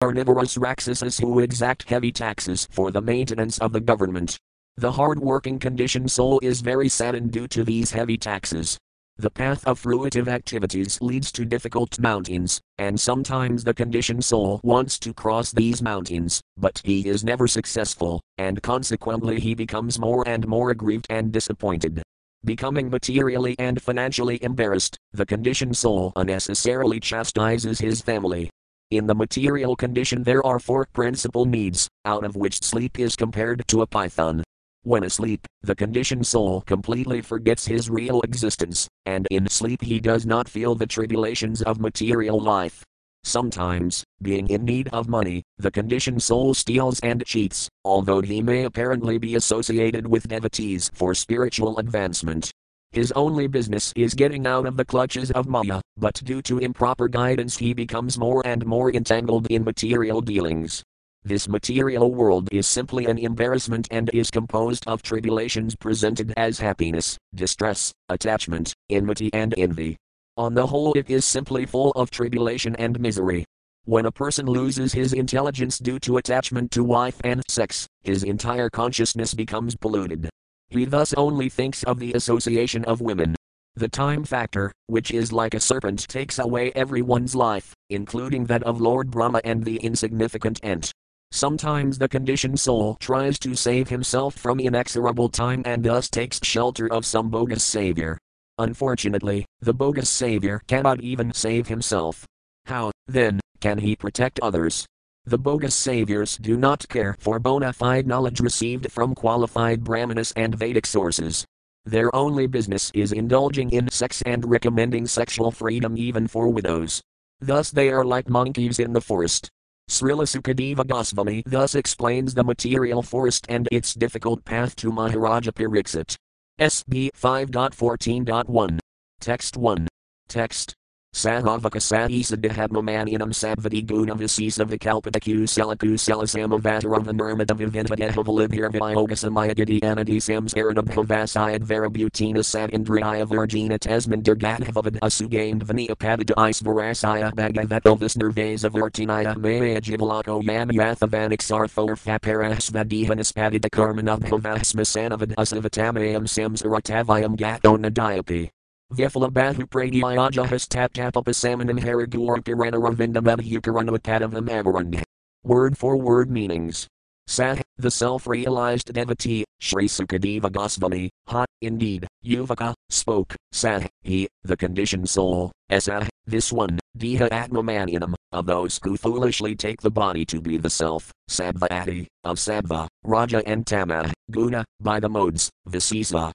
carnivorous Rakshasas who exact heavy taxes for the maintenance of the government. The hard working conditioned soul is very saddened due to these heavy taxes. The path of fruitive activities leads to difficult mountains, and sometimes the conditioned soul wants to cross these mountains, but he is never successful, and consequently he becomes more and more aggrieved and disappointed. Becoming materially and financially embarrassed, the conditioned soul unnecessarily chastises his family. In the material condition, there are four principal needs, out of which sleep is compared to a python. When asleep, the conditioned soul completely forgets his real existence, and in sleep he does not feel the tribulations of material life. Sometimes, being in need of money, the conditioned soul steals and cheats, although he may apparently be associated with devotees for spiritual advancement. His only business is getting out of the clutches of Maya, but due to improper guidance he becomes more and more entangled in material dealings. This material world is simply an embarrassment and is composed of tribulations presented as happiness, distress, attachment, enmity, and envy. On the whole, it is simply full of tribulation and misery. When a person loses his intelligence due to attachment to wife and sex, his entire consciousness becomes polluted. He thus only thinks of the association of women. The time factor, which is like a serpent, takes away everyone's life, including that of Lord Brahma and the insignificant ant. Sometimes the conditioned soul tries to save himself from inexorable time and thus takes shelter of some bogus savior. Unfortunately, the bogus savior cannot even save himself. How, then, can he protect others? The bogus saviors do not care for bona fide knowledge received from qualified Brahmanas and Vedic sources. Their only business is indulging in sex and recommending sexual freedom even for widows. Thus, they are like monkeys in the forest, Srila Sukadeva Goswami thus explains the material forest and its difficult path to Maharaja Pariksit. SB 5.14.1. Text 1. Text. Sahavaka Sahisadahabmamanyanam Sabvati Gunavasisa Vikalpatakusalikusalasamavatara Nirmada Vivintadahavalibhir Vyogasamayagadi Anadi Samskaranabhavasayad Varabutina Savindriya Virgina Tasman Durgadhavavad Asugamed Vaniapadada Isvarasaya Bhagavatovas Nirvasa Virtinaya Maya Jivalako Yamayathavanix Sarthor Faparasvadihanaspadida Karmanabhavasmasanavad Asavatamayam Samsaratavayam Gatonadiapi. Vyafalabahu pradyajas taptapapasamanam haragurkaranaravindamabhukaranavakadavam Word for word meanings. Sah, the self-realized devotee, Sri Sukadeva Goswami, ha, indeed, Yuvaka, spoke, sah, he, the conditioned soul, esa, this one, diha atmamanyanam, of those who foolishly take the body to be the self, sabvati, of sabva, raja and tama, guna, by the modes, visisa,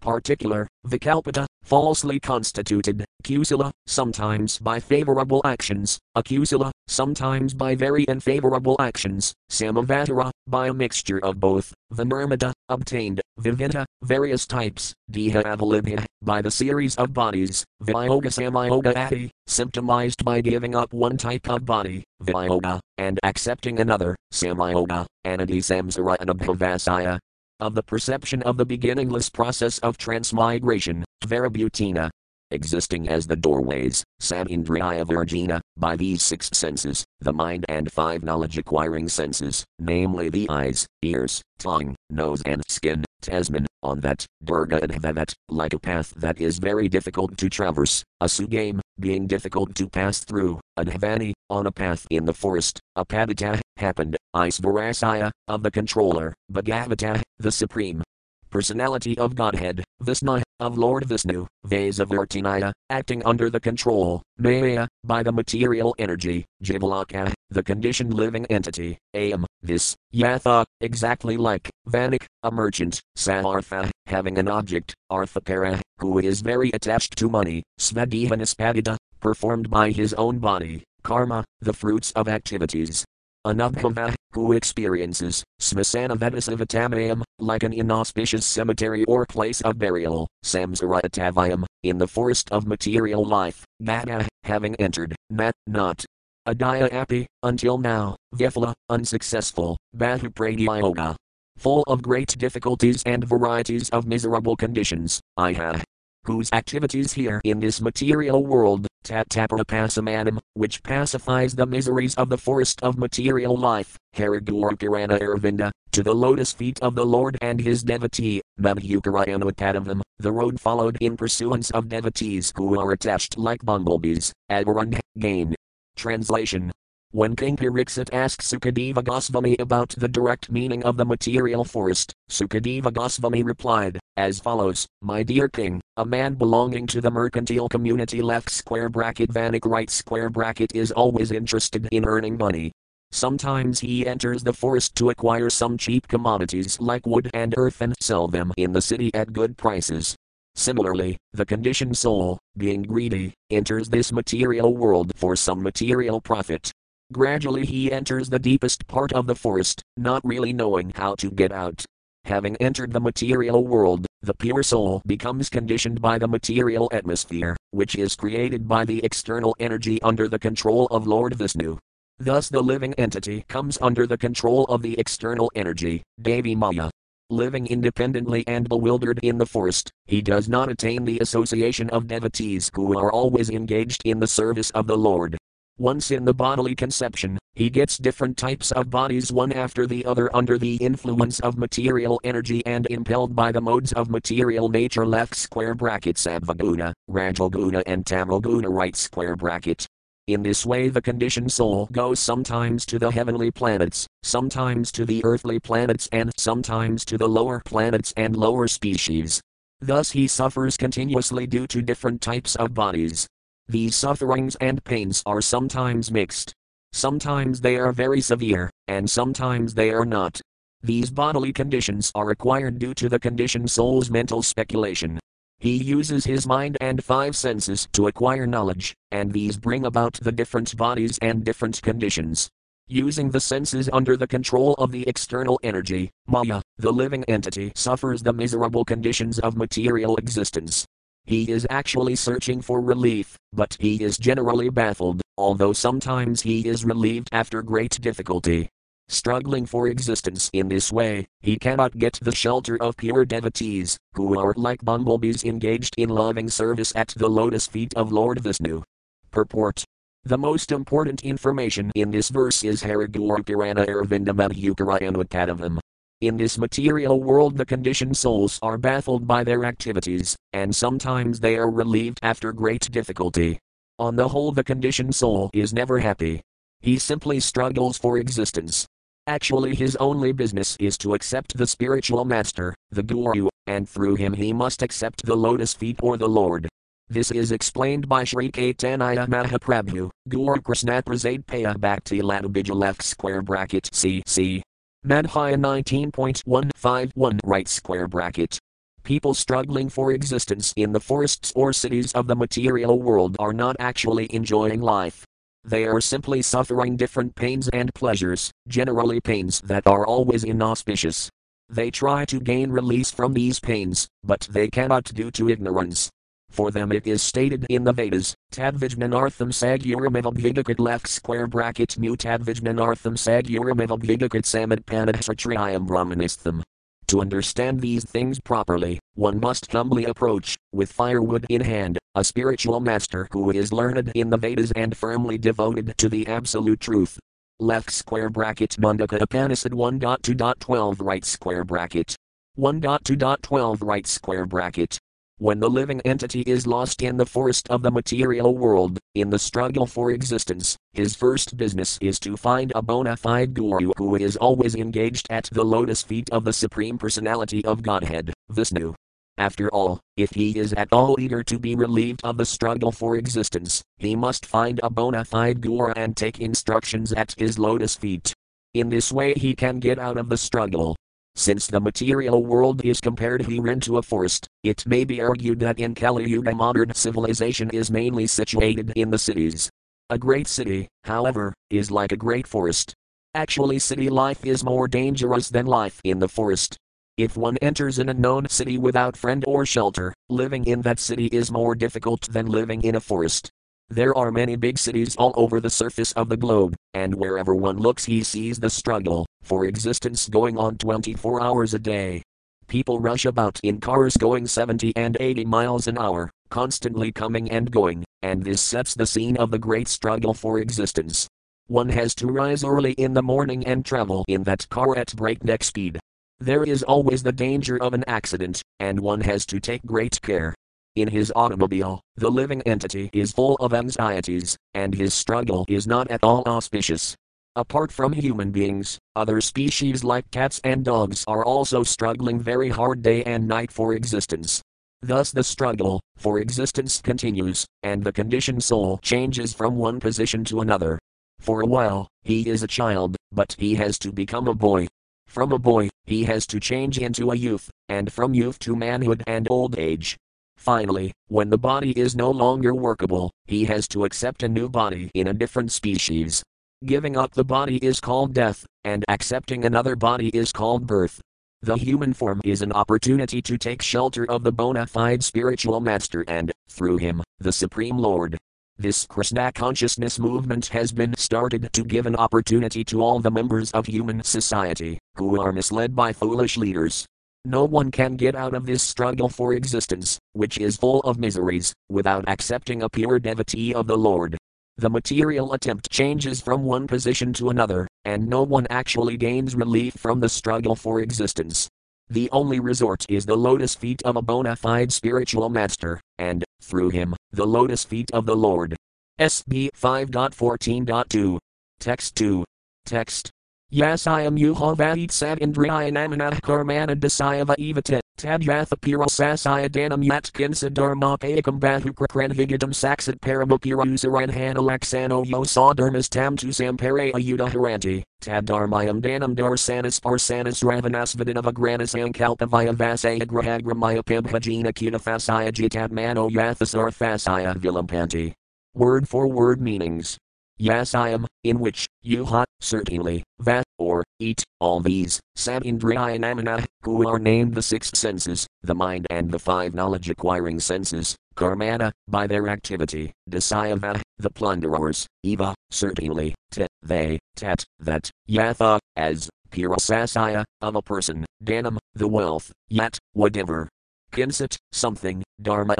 particular, vikalpita, falsely constituted, kusala, sometimes by favorable actions, akusala, sometimes by very unfavorable actions, samavatara, by a mixture of both, the vinirmada, obtained, vivinta, various types, avalibhya, by the series of bodies, vyoga samyoga ati, symptomized by giving up one type of body, vyoga, and accepting another, samyoga, anadi samsara anabhavasaya, of the perception of the beginningless process of transmigration, Varabutina, existing as the doorways, Samindriya Virgina, by these six senses, the mind and five knowledge acquiring senses, namely the eyes, ears, tongue, nose, and skin, Tasman, on that, Durga and Vavat, like a path that is very difficult to traverse, a sugame, being difficult to pass through, a Adhavani, on a path in the forest, Apadita, happened, Isvarasaya, of the controller, Bhagavata, the supreme, personality of Godhead, Vishnu, of Lord Vishnu, Vasavartinaya, acting under the control, Maya, by the material energy, Jivalaka, the conditioned living entity, Am, this, Yatha, exactly like, Vanik, a merchant, Samartha, having an object, Arthapara, who is very attached to money, Svadihanaspagita, performed by his own body, Karma, the fruits of activities, Anubhava, who experiences smasana vedasavatamayam, like an inauspicious cemetery or place of burial, samsaratavayam, in the forest of material life, gata, uh, having entered, mat, not. Adaya api, until now, vifla, unsuccessful, bahupradyayoga. Full of great difficulties and varieties of miserable conditions, I have whose activities here in this material world, tattaprapasamanam, which pacifies the miseries of the forest of material life, Harigurukirana Aravinda, to the lotus feet of the Lord and his devotee, Madhukarayamutadavam, the road followed in pursuance of devotees who are attached like bumblebees, Advarand, gain. Translation when King Pariksit asked Sukadeva Goswami about the direct meaning of the material forest, Sukadeva Goswami replied, as follows My dear king, a man belonging to the mercantile community left square bracket Vanik right square bracket is always interested in earning money. Sometimes he enters the forest to acquire some cheap commodities like wood and earth and sell them in the city at good prices. Similarly, the conditioned soul, being greedy, enters this material world for some material profit. Gradually he enters the deepest part of the forest, not really knowing how to get out. Having entered the material world, the pure soul becomes conditioned by the material atmosphere, which is created by the external energy under the control of Lord Vishnu. Thus the living entity comes under the control of the external energy, Devi Maya. Living independently and bewildered in the forest, he does not attain the association of devotees who are always engaged in the service of the Lord. Once in the bodily conception, he gets different types of bodies one after the other under the influence of material energy and impelled by the modes of material nature left square bracket Satvaguna, Rajoguna and Tamoguna right square bracket. In this way, the conditioned soul goes sometimes to the heavenly planets, sometimes to the earthly planets, and sometimes to the lower planets and lower species. Thus, he suffers continuously due to different types of bodies. These sufferings and pains are sometimes mixed. Sometimes they are very severe, and sometimes they are not. These bodily conditions are acquired due to the conditioned soul's mental speculation. He uses his mind and five senses to acquire knowledge, and these bring about the different bodies and different conditions. Using the senses under the control of the external energy, Maya, the living entity suffers the miserable conditions of material existence. He is actually searching for relief, but he is generally baffled, although sometimes he is relieved after great difficulty. Struggling for existence in this way, he cannot get the shelter of pure devotees, who are like bumblebees engaged in loving service at the lotus feet of Lord Vishnu. Purport the most important information in this verse is Harigurukirana Aravinda Madhukarayana in this material world, the conditioned souls are baffled by their activities, and sometimes they are relieved after great difficulty. On the whole, the conditioned soul is never happy. He simply struggles for existence. Actually, his only business is to accept the spiritual master, the Guru, and through him he must accept the lotus feet or the Lord. This is explained by Sri Caitanya Mahaprabhu, Guru Krishna Prasad Paya Bhakti Ladabija left square bracket CC. Madhya 19.151 right square bracket. People struggling for existence in the forests or cities of the material world are not actually enjoying life. They are simply suffering different pains and pleasures, generally pains that are always inauspicious. They try to gain release from these pains, but they cannot due to ignorance. For them it is stated in the Vedas, Tadvijnanartham Sagyuramavabhigakat left square bracket mu Tadvijnanartham Sagyuramavabhigakat Samadpanadhatriyam Brahmanistham. To understand these things properly, one must humbly approach, with firewood in hand, a spiritual master who is learned in the Vedas and firmly devoted to the absolute truth. Left square bracket Mundaka Upanishad 1.2.12 right square bracket. 1.2.12 right square bracket. When the living entity is lost in the forest of the material world, in the struggle for existence, his first business is to find a bona fide guru who is always engaged at the lotus feet of the Supreme Personality of Godhead, Vishnu. After all, if he is at all eager to be relieved of the struggle for existence, he must find a bona fide guru and take instructions at his lotus feet. In this way, he can get out of the struggle, since the material world is compared herein to a forest, it may be argued that in Kali Yuga modern civilization is mainly situated in the cities. A great city, however, is like a great forest. Actually, city life is more dangerous than life in the forest. If one enters an unknown city without friend or shelter, living in that city is more difficult than living in a forest. There are many big cities all over the surface of the globe, and wherever one looks, he sees the struggle for existence going on 24 hours a day. People rush about in cars going 70 and 80 miles an hour, constantly coming and going, and this sets the scene of the great struggle for existence. One has to rise early in the morning and travel in that car at breakneck speed. There is always the danger of an accident, and one has to take great care. In his automobile, the living entity is full of anxieties, and his struggle is not at all auspicious. Apart from human beings, other species like cats and dogs are also struggling very hard day and night for existence. Thus, the struggle for existence continues, and the conditioned soul changes from one position to another. For a while, he is a child, but he has to become a boy. From a boy, he has to change into a youth, and from youth to manhood and old age. Finally, when the body is no longer workable, he has to accept a new body in a different species. Giving up the body is called death, and accepting another body is called birth. The human form is an opportunity to take shelter of the bona fide spiritual master and, through him, the Supreme Lord. This Krishna consciousness movement has been started to give an opportunity to all the members of human society who are misled by foolish leaders. No one can get out of this struggle for existence, which is full of miseries, without accepting a pure devotee of the Lord. The material attempt changes from one position to another, and no one actually gains relief from the struggle for existence. The only resort is the lotus feet of a bona fide spiritual master, and, through him, the lotus feet of the Lord. SB 5.14.2. Text 2. Text. Yes, I am Yuhavahit Savindriya Namanah Karmana Dasayava Evata, Tadyatha Pirasasaya Danam Yatkinsa Dharma Payakam Bahukrakran Vigadam Saksat Paramukira Usaran Hanalaksano Yosadharmas Tam tu Sampare Ayuda Haranti, Tadharmayam Danam Darsanas Parsanas Ravanasvadinava Granas Ankalpavaya Vasaya Grahagramaya Pimbhajina Kitafasaya Jitatmano Yathasar Fasaya Vilampanti. Word for word meanings. Yes, I am, in which, you hot, certainly, va, or, eat, all these, Samindriyanamana, who are named the six senses, the mind and the five knowledge acquiring senses, Karmana, by their activity, Dasayava, the plunderers, Eva, certainly, te, they, tat, that, Yatha, as, Pirasasaya, of a person, Danam, the wealth, Yat, whatever, Kinsat, something, dharma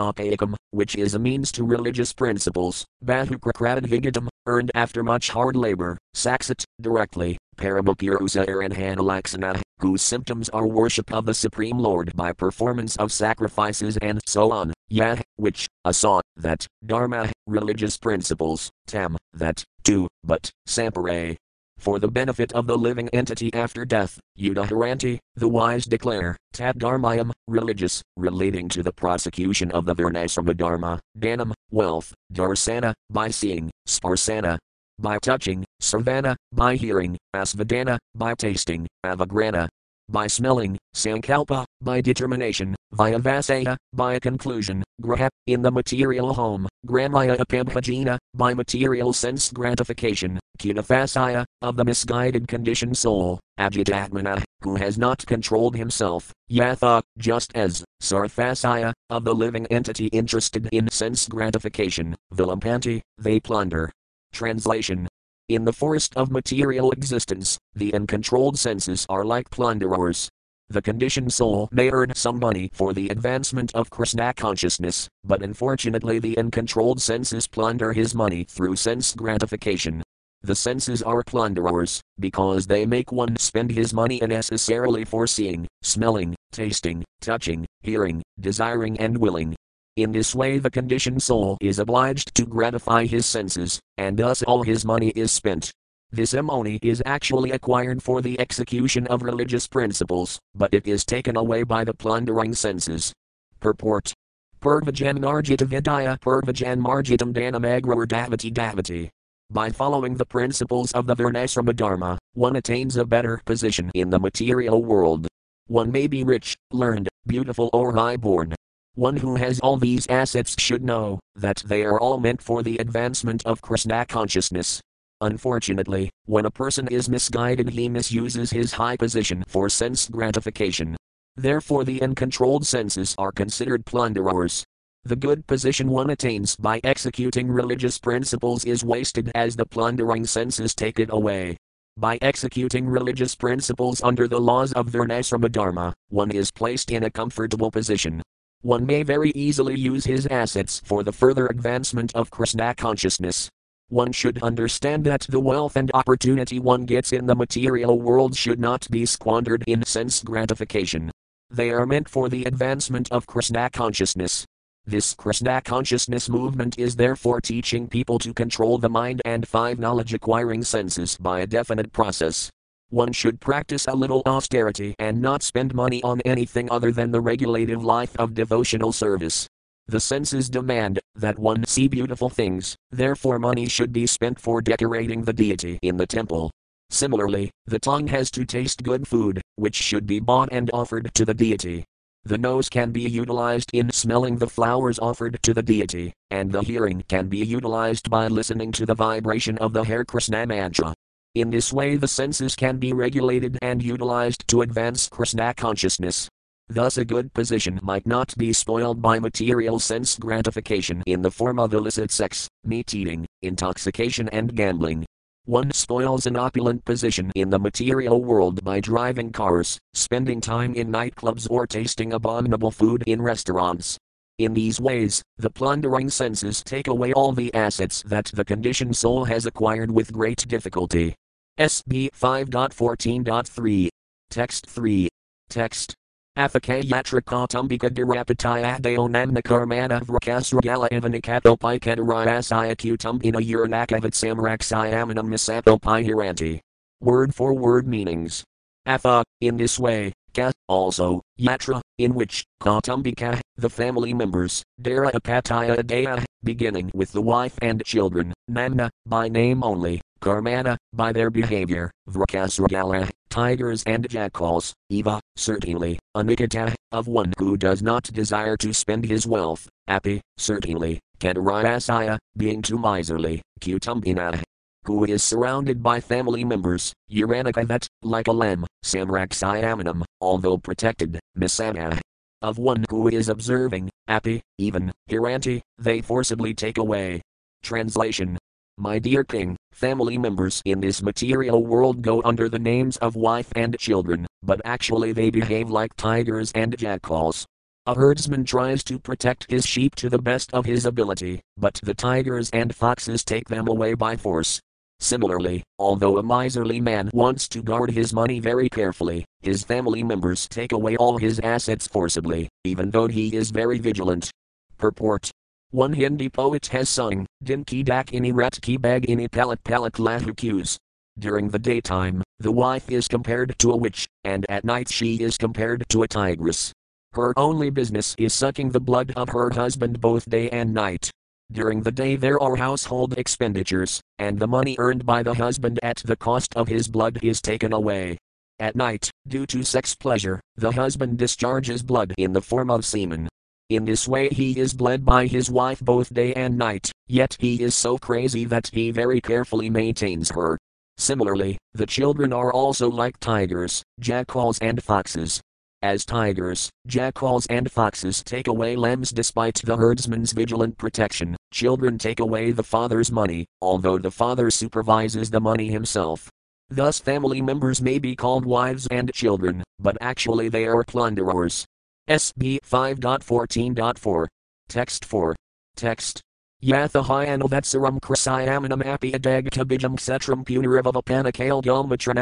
which is a means to religious principles, bahukrakradvigatam, earned after much hard labor, saksat, directly, paramukirusa aranhanalaksana, whose symptoms are worship of the Supreme Lord by performance of sacrifices and so on, yah, which, asa, that, dharma, religious principles, tam, that, to, but, sampare, for the benefit of the living entity after death, Udaharanti, the wise declare, Tadharmayam, religious, relating to the prosecution of the Varnasrama Dharma, Danam, wealth, Darsana, by seeing, Sparsana, by touching, Sarvana, by hearing, Asvadana, by tasting, Avagrana, by smelling, sankalpa, by determination, via vasaya, by a conclusion, graha, in the material home, gramaya apambhajina, by material sense gratification, kunafasaya, of the misguided conditioned soul, ajitatmana, who has not controlled himself, yatha, just as, sarfasaya, of the living entity interested in sense gratification, vilampanti, they plunder. Translation. In the forest of material existence, the uncontrolled senses are like plunderers. The conditioned soul may earn some money for the advancement of Krishna consciousness, but unfortunately, the uncontrolled senses plunder his money through sense gratification. The senses are plunderers, because they make one spend his money unnecessarily for seeing, smelling, tasting, touching, hearing, desiring, and willing. In this way, the conditioned soul is obliged to gratify his senses, and thus all his money is spent. This money is actually acquired for the execution of religious principles, but it is taken away by the plundering senses. Purport Purvajan Marjita Vidya Purvajan Marjitam Danamagra Davati Davati. By following the principles of the Varnasrama Dharma, one attains a better position in the material world. One may be rich, learned, beautiful, or high born, one who has all these assets should know that they are all meant for the advancement of Krishna consciousness. Unfortunately, when a person is misguided, he misuses his high position for sense gratification. Therefore, the uncontrolled senses are considered plunderers. The good position one attains by executing religious principles is wasted as the plundering senses take it away. by executing religious principles under the laws of Varnasrama Dharma, one is placed in a comfortable position. One may very easily use his assets for the further advancement of Krishna consciousness. One should understand that the wealth and opportunity one gets in the material world should not be squandered in sense gratification. They are meant for the advancement of Krishna consciousness. This Krishna consciousness movement is therefore teaching people to control the mind and five knowledge acquiring senses by a definite process. One should practice a little austerity and not spend money on anything other than the regulative life of devotional service. The senses demand that one see beautiful things, therefore, money should be spent for decorating the deity in the temple. Similarly, the tongue has to taste good food, which should be bought and offered to the deity. The nose can be utilized in smelling the flowers offered to the deity, and the hearing can be utilized by listening to the vibration of the Hare Krishna mantra. In this way, the senses can be regulated and utilized to advance Krishna consciousness. Thus, a good position might not be spoiled by material sense gratification in the form of illicit sex, meat eating, intoxication, and gambling. One spoils an opulent position in the material world by driving cars, spending time in nightclubs, or tasting abominable food in restaurants. In these ways, the plundering senses take away all the assets that the conditioned soul has acquired with great difficulty. SB 5.14.3. Text 3. Text. Athakayatra Kautumbika Dirapataya Deonamna Karmana Vrakasragala Ivanikato Pikadarayasaya Kutumbina Uranakavat Samraksayamanam Misato Pihiranti. Word for word meanings. Atha, in this way, ka, also, yatra, in which, Kautumbika, the family members, Dara Apataya Daya, beginning with the wife and children, Namna, by name only, Karmana, by their behavior, Vrakasragala, tigers and jackals, Eva, certainly, Anikata, of one who does not desire to spend his wealth, Api, certainly, Kadarayasaya, being too miserly, Kutumbina, who is surrounded by family members, Uranakavat, like a lamb, Samraksayamanam, although protected, Misana, of one who is observing, Api, even, Hiranti, they forcibly take away. Translation my dear king, family members in this material world go under the names of wife and children, but actually they behave like tigers and jackals. A herdsman tries to protect his sheep to the best of his ability, but the tigers and foxes take them away by force. Similarly, although a miserly man wants to guard his money very carefully, his family members take away all his assets forcibly, even though he is very vigilant. Purport one Hindi poet has sung, Din ki dak ini rat ki bag ini palat palat lahu During the daytime, the wife is compared to a witch, and at night she is compared to a tigress. Her only business is sucking the blood of her husband both day and night. During the day there are household expenditures, and the money earned by the husband at the cost of his blood is taken away. At night, due to sex pleasure, the husband discharges blood in the form of semen. In this way, he is bled by his wife both day and night, yet he is so crazy that he very carefully maintains her. Similarly, the children are also like tigers, jackals, and foxes. As tigers, jackals, and foxes take away lambs despite the herdsman's vigilant protection, children take away the father's money, although the father supervises the money himself. Thus, family members may be called wives and children, but actually they are plunderers. SB 5.14.4. Text 4. Text. Yathahayanavatsaram krasayamanam api adagtabijam kshetram punarivavapanakale gomatra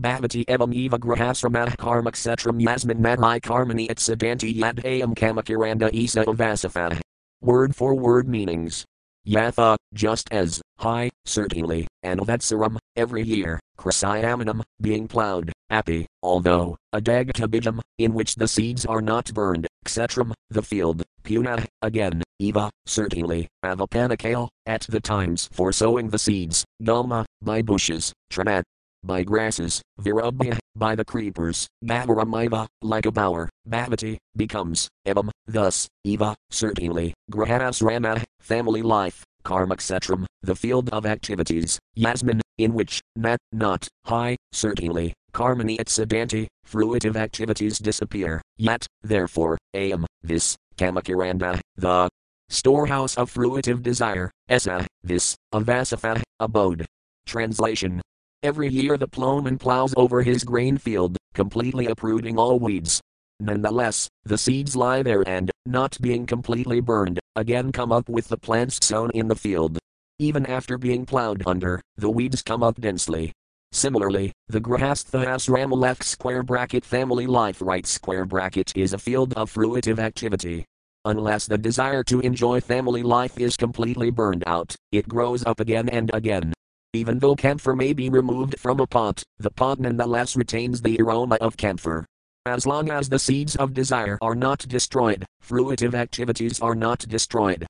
bhavati evam eva grahasramah karma kshetram yasmin madhai karmani at siddhanti yadayam kamakiranda isa avasafah. Word for word meanings. Yatha, just as, high, certainly, and Vatsaram, every year, Krasayamanam, being plowed, Api, although, Adagtabijam, in which the seeds are not burned, Kshetram, the field, Puna, again, Eva, certainly, Avapanakale, at the times for sowing the seeds, Gama, by bushes, Tranat, by grasses, Virabhya, by the creepers, Bhavaramiva, like a bower, Bhavati, becomes, Evam, thus, Eva, certainly, Grahasrama, family life, Karmaksetram, the field of activities, Yasmin, in which, nat, not, high, certainly, Karmani et Siddhanti, fruitive activities disappear, yet, therefore, am, this, Kamakiranda, the storehouse of fruitive desire, Esa, this, Avasafa, abode. Translation Every year the plowman plows over his grain field, completely uprooting all weeds. Nonetheless, the seeds lie there and, not being completely burned, again come up with the plants sown in the field. Even after being plowed under, the weeds come up densely. Similarly, the Grahastha Asramalek square bracket family life right square bracket is a field of fruitive activity. Unless the desire to enjoy family life is completely burned out, it grows up again and again. Even though camphor may be removed from a pot, the pot nonetheless retains the aroma of camphor. As long as the seeds of desire are not destroyed, fruitive activities are not destroyed.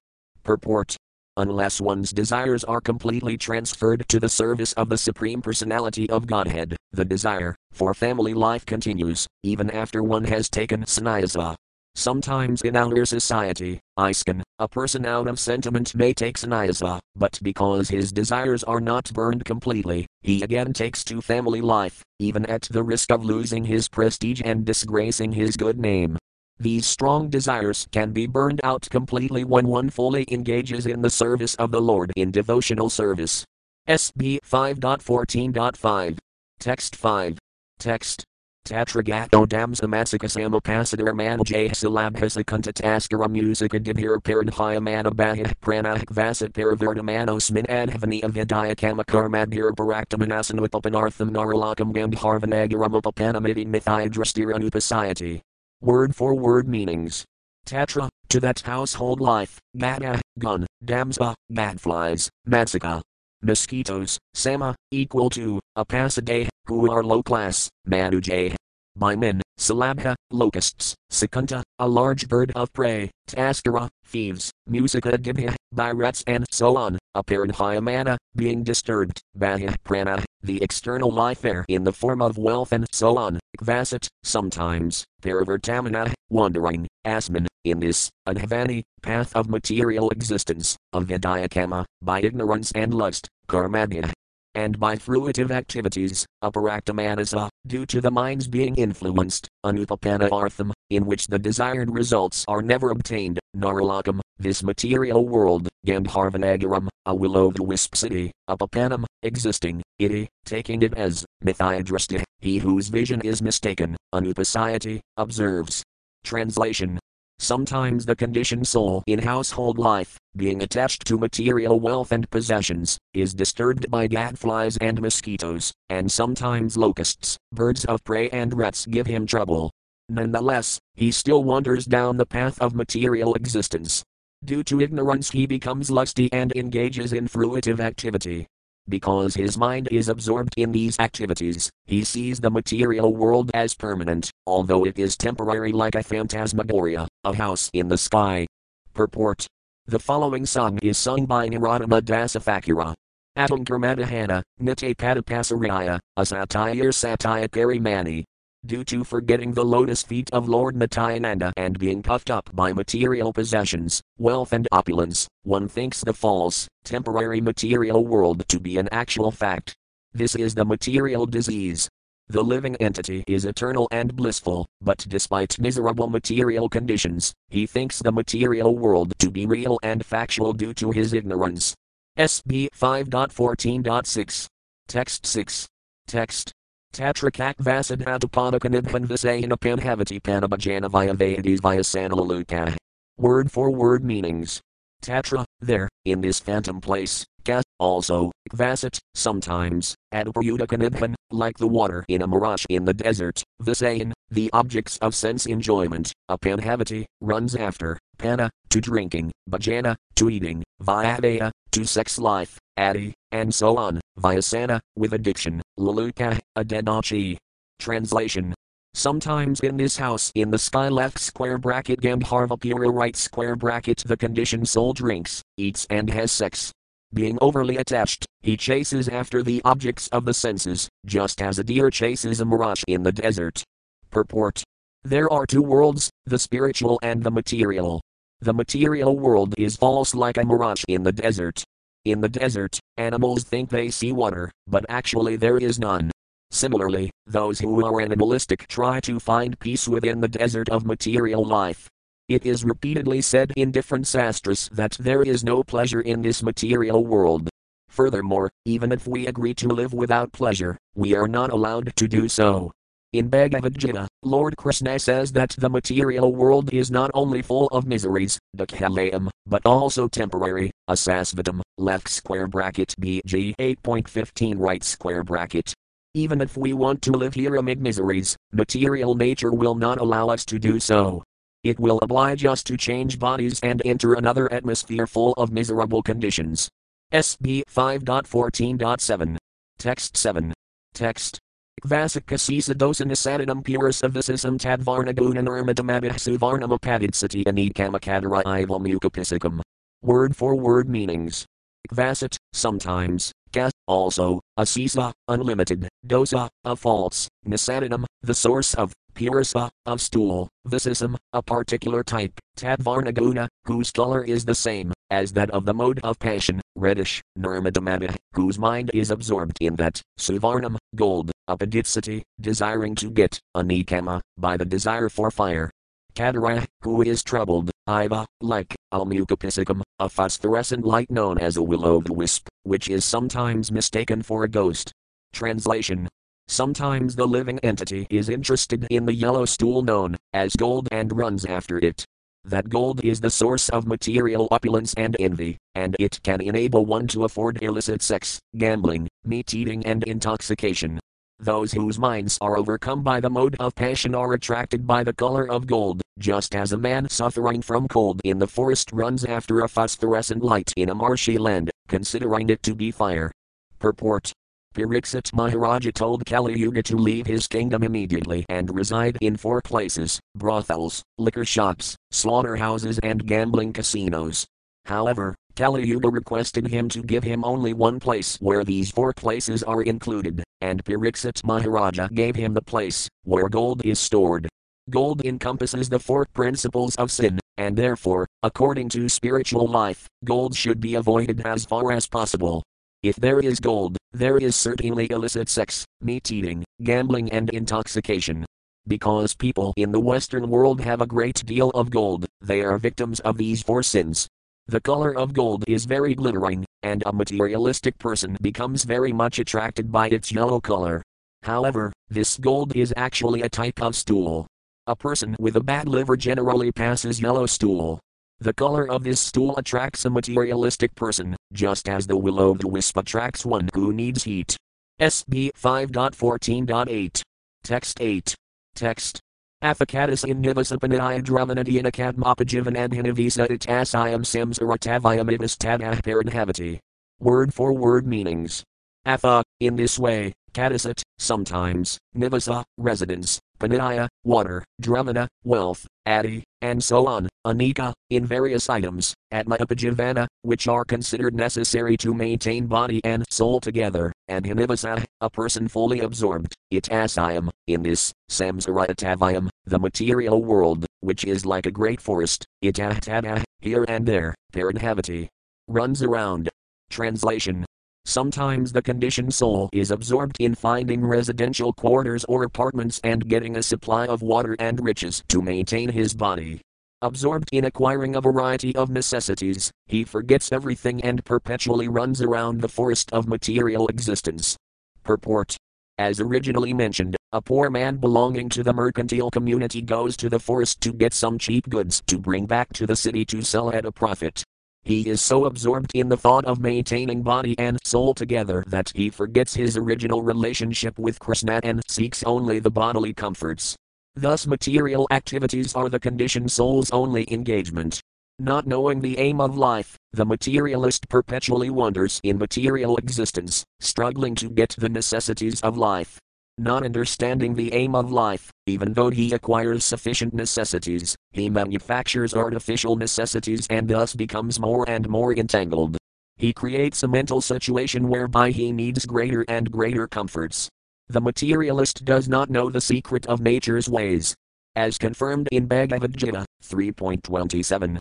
Purport Unless one's desires are completely transferred to the service of the Supreme Personality of Godhead, the desire for family life continues, even after one has taken sannyasa. Sometimes in our society, ISKCON, a person out of sentiment may take sannyasa, but because his desires are not burned completely, he again takes to family life, even at the risk of losing his prestige and disgracing his good name. These strong desires can be burned out completely when one fully engages in the service of the Lord in devotional service. SB 5.14.5. Text 5. Text. Tatragato damsamasikasam apasadar manjay silabhasakunta taskara musika dibhir paradhyamana bahih pranah vasat paravertamanosmin adhavani avidya kamakarmadhir bharaktamanasanutpapanartham naralakam gandharvanagaram upapanamiti mythiadrastiranupasayati. Word for word meanings. Tatra, to that household life, gada, uh, gun, damsa, gadflies, matsika, mosquitoes, sama, equal to, a apasidae, who are low class, manujay. By men, salabha, locusts, sakunta, a large bird of prey, taskara, thieves, musica dibhya, by rats and so on, aparadhyamana, being disturbed, bahya prana, the external life air in the form of wealth and so on, kvasat, sometimes, paravartamana, wandering, asman, in this, adhavani, path of material existence, of vidyakama, by ignorance and lust, karmadya, and by fruitive activities, aparaktamanasa, due to the mind's being influenced, anupapana artham, in which the desired results are never obtained, naralakam, this material world, gandharvanagaram, a will-o'-the-wisp city, apapanam, existing, iti, taking it as, mythiadrasti, he whose vision is mistaken, anupasayati, observes. Translation Sometimes the conditioned soul in household life, being attached to material wealth and possessions, is disturbed by gadflies and mosquitoes, and sometimes locusts, birds of prey, and rats give him trouble. Nonetheless, he still wanders down the path of material existence. Due to ignorance, he becomes lusty and engages in fruitive activity. Because his mind is absorbed in these activities, he sees the material world as permanent, although it is temporary like a phantasmagoria, a house in the sky. Purport The following song is sung by Narottama Dasa Thakura. Atankarmadahana, Nite Padapasaraya, a satire satire mani due to forgetting the lotus feet of Lord Nityananda and being puffed up by material possessions, wealth, and opulence, one thinks the false, temporary material world to be an actual fact. This is the material disease. The living entity is eternal and blissful, but despite miserable material conditions, he thinks the material world to be real and factual due to his ignorance. SB 5.14.6. Text 6. Text Tatrakak Vasadhatapadakanipan Visayanapan Havati Panabhajana via Vedis via Sanalaluka. Word for word meanings. Tatra, there, in this phantom place, Kas, also, Vasat, sometimes, Adapayudakanibhan, like the water in a mirage in the desert, Visayan, the objects of sense enjoyment, Apanhavati, runs after, Pana, to drinking, Bhajana, to eating, Vyavaya, to sex life, Adi, and so on, Vyasana, with addiction, Laluka, Adenachi. Translation Sometimes in this house in the sky left square bracket Gandharvapura right square bracket the conditioned soul drinks, eats and has sex. Being overly attached, he chases after the objects of the senses, just as a deer chases a mirage in the desert. Purport There are two worlds, the spiritual and the material. The material world is false like a mirage in the desert. In the desert, animals think they see water, but actually there is none. Similarly, those who are animalistic try to find peace within the desert of material life. It is repeatedly said in different sastras that there is no pleasure in this material world. Furthermore, even if we agree to live without pleasure, we are not allowed to do so. In Bhagavad Gita, Lord Krishna says that the material world is not only full of miseries, dukhalayam, but also temporary, asasvatam, left square bracket BG 8.15 right square bracket. Even if we want to live here amid miseries, material nature will not allow us to do so. It will oblige us to change bodies and enter another atmosphere full of miserable conditions. SB 5.14.7. Text 7. Text. Vasika Sisadosan Asadinam Purus Avisisam Tadvarnagunan Urmadamabih Suvarnam Apaditsati Anikamakadara Ival. Word for word meanings. Vasit, sometimes, Kas, also, Asisa, unlimited, Dosa, a false, Nisadinam, the source of, Purisa, of stool, Visisam, a particular type, Tadvarnaguna, whose color is the same, as that of the mode of passion, reddish, Nirmadamada, whose mind is absorbed in that, Suvarnam, gold, apaditsati, desiring to get, anikama, by the desire for fire. Kadara, who is troubled, Iva, like, almucopisicum, a phosphorescent light known as a will-o'-the-wisp, which is sometimes mistaken for a ghost. Translation Sometimes the living entity is interested in the yellow stool known as gold and runs after it. That gold is the source of material opulence and envy, and it can enable one to afford illicit sex, gambling, meat eating, and intoxication. Those whose minds are overcome by the mode of passion are attracted by the color of gold, just as a man suffering from cold in the forest runs after a phosphorescent light in a marshy land, considering it to be fire. Purport Pariksit Maharaja told Kali Yuga to leave his kingdom immediately and reside in four places brothels, liquor shops, slaughterhouses, and gambling casinos. However, Kali Yuga requested him to give him only one place where these four places are included, and Pariksit Maharaja gave him the place where gold is stored. Gold encompasses the four principles of sin, and therefore, according to spiritual life, gold should be avoided as far as possible. If there is gold, there is certainly illicit sex, meat eating, gambling, and intoxication. Because people in the Western world have a great deal of gold, they are victims of these four sins. The color of gold is very glittering, and a materialistic person becomes very much attracted by its yellow color. However, this gold is actually a type of stool. A person with a bad liver generally passes yellow stool, the color of this stool attracts a materialistic person, just as the will o' the wisp attracts one who needs heat. SB 5.14.8. Text 8. Text. Afficatus in nivasapanaya dramanadiyana kadmapajivan adhinavisa itasayam samsaratavayam ivastadah paradhavati. Word for word meanings. Atha, in this way, Kadasat, sometimes, Nivasa, residence, Panaya, water, Dramana, wealth, Adi, and so on, Anika, in various items, Atma Upajivana, which are considered necessary to maintain body and soul together, and Hinivasa, a person fully absorbed, Itasayam, in this, Samsaratavayam, the material world, which is like a great forest, Itahtada, ah, ah, here and there, Paradhavati, runs around. Translation Sometimes the conditioned soul is absorbed in finding residential quarters or apartments and getting a supply of water and riches to maintain his body. Absorbed in acquiring a variety of necessities, he forgets everything and perpetually runs around the forest of material existence. Purport As originally mentioned, a poor man belonging to the mercantile community goes to the forest to get some cheap goods to bring back to the city to sell at a profit. He is so absorbed in the thought of maintaining body and soul together that he forgets his original relationship with Krishna and seeks only the bodily comforts. Thus, material activities are the conditioned soul's only engagement. Not knowing the aim of life, the materialist perpetually wanders in material existence, struggling to get the necessities of life not understanding the aim of life, even though he acquires sufficient necessities, he manufactures artificial necessities and thus becomes more and more entangled. He creates a mental situation whereby he needs greater and greater comforts. The materialist does not know the secret of nature's ways. As confirmed in Bhagavad Gita 3.27.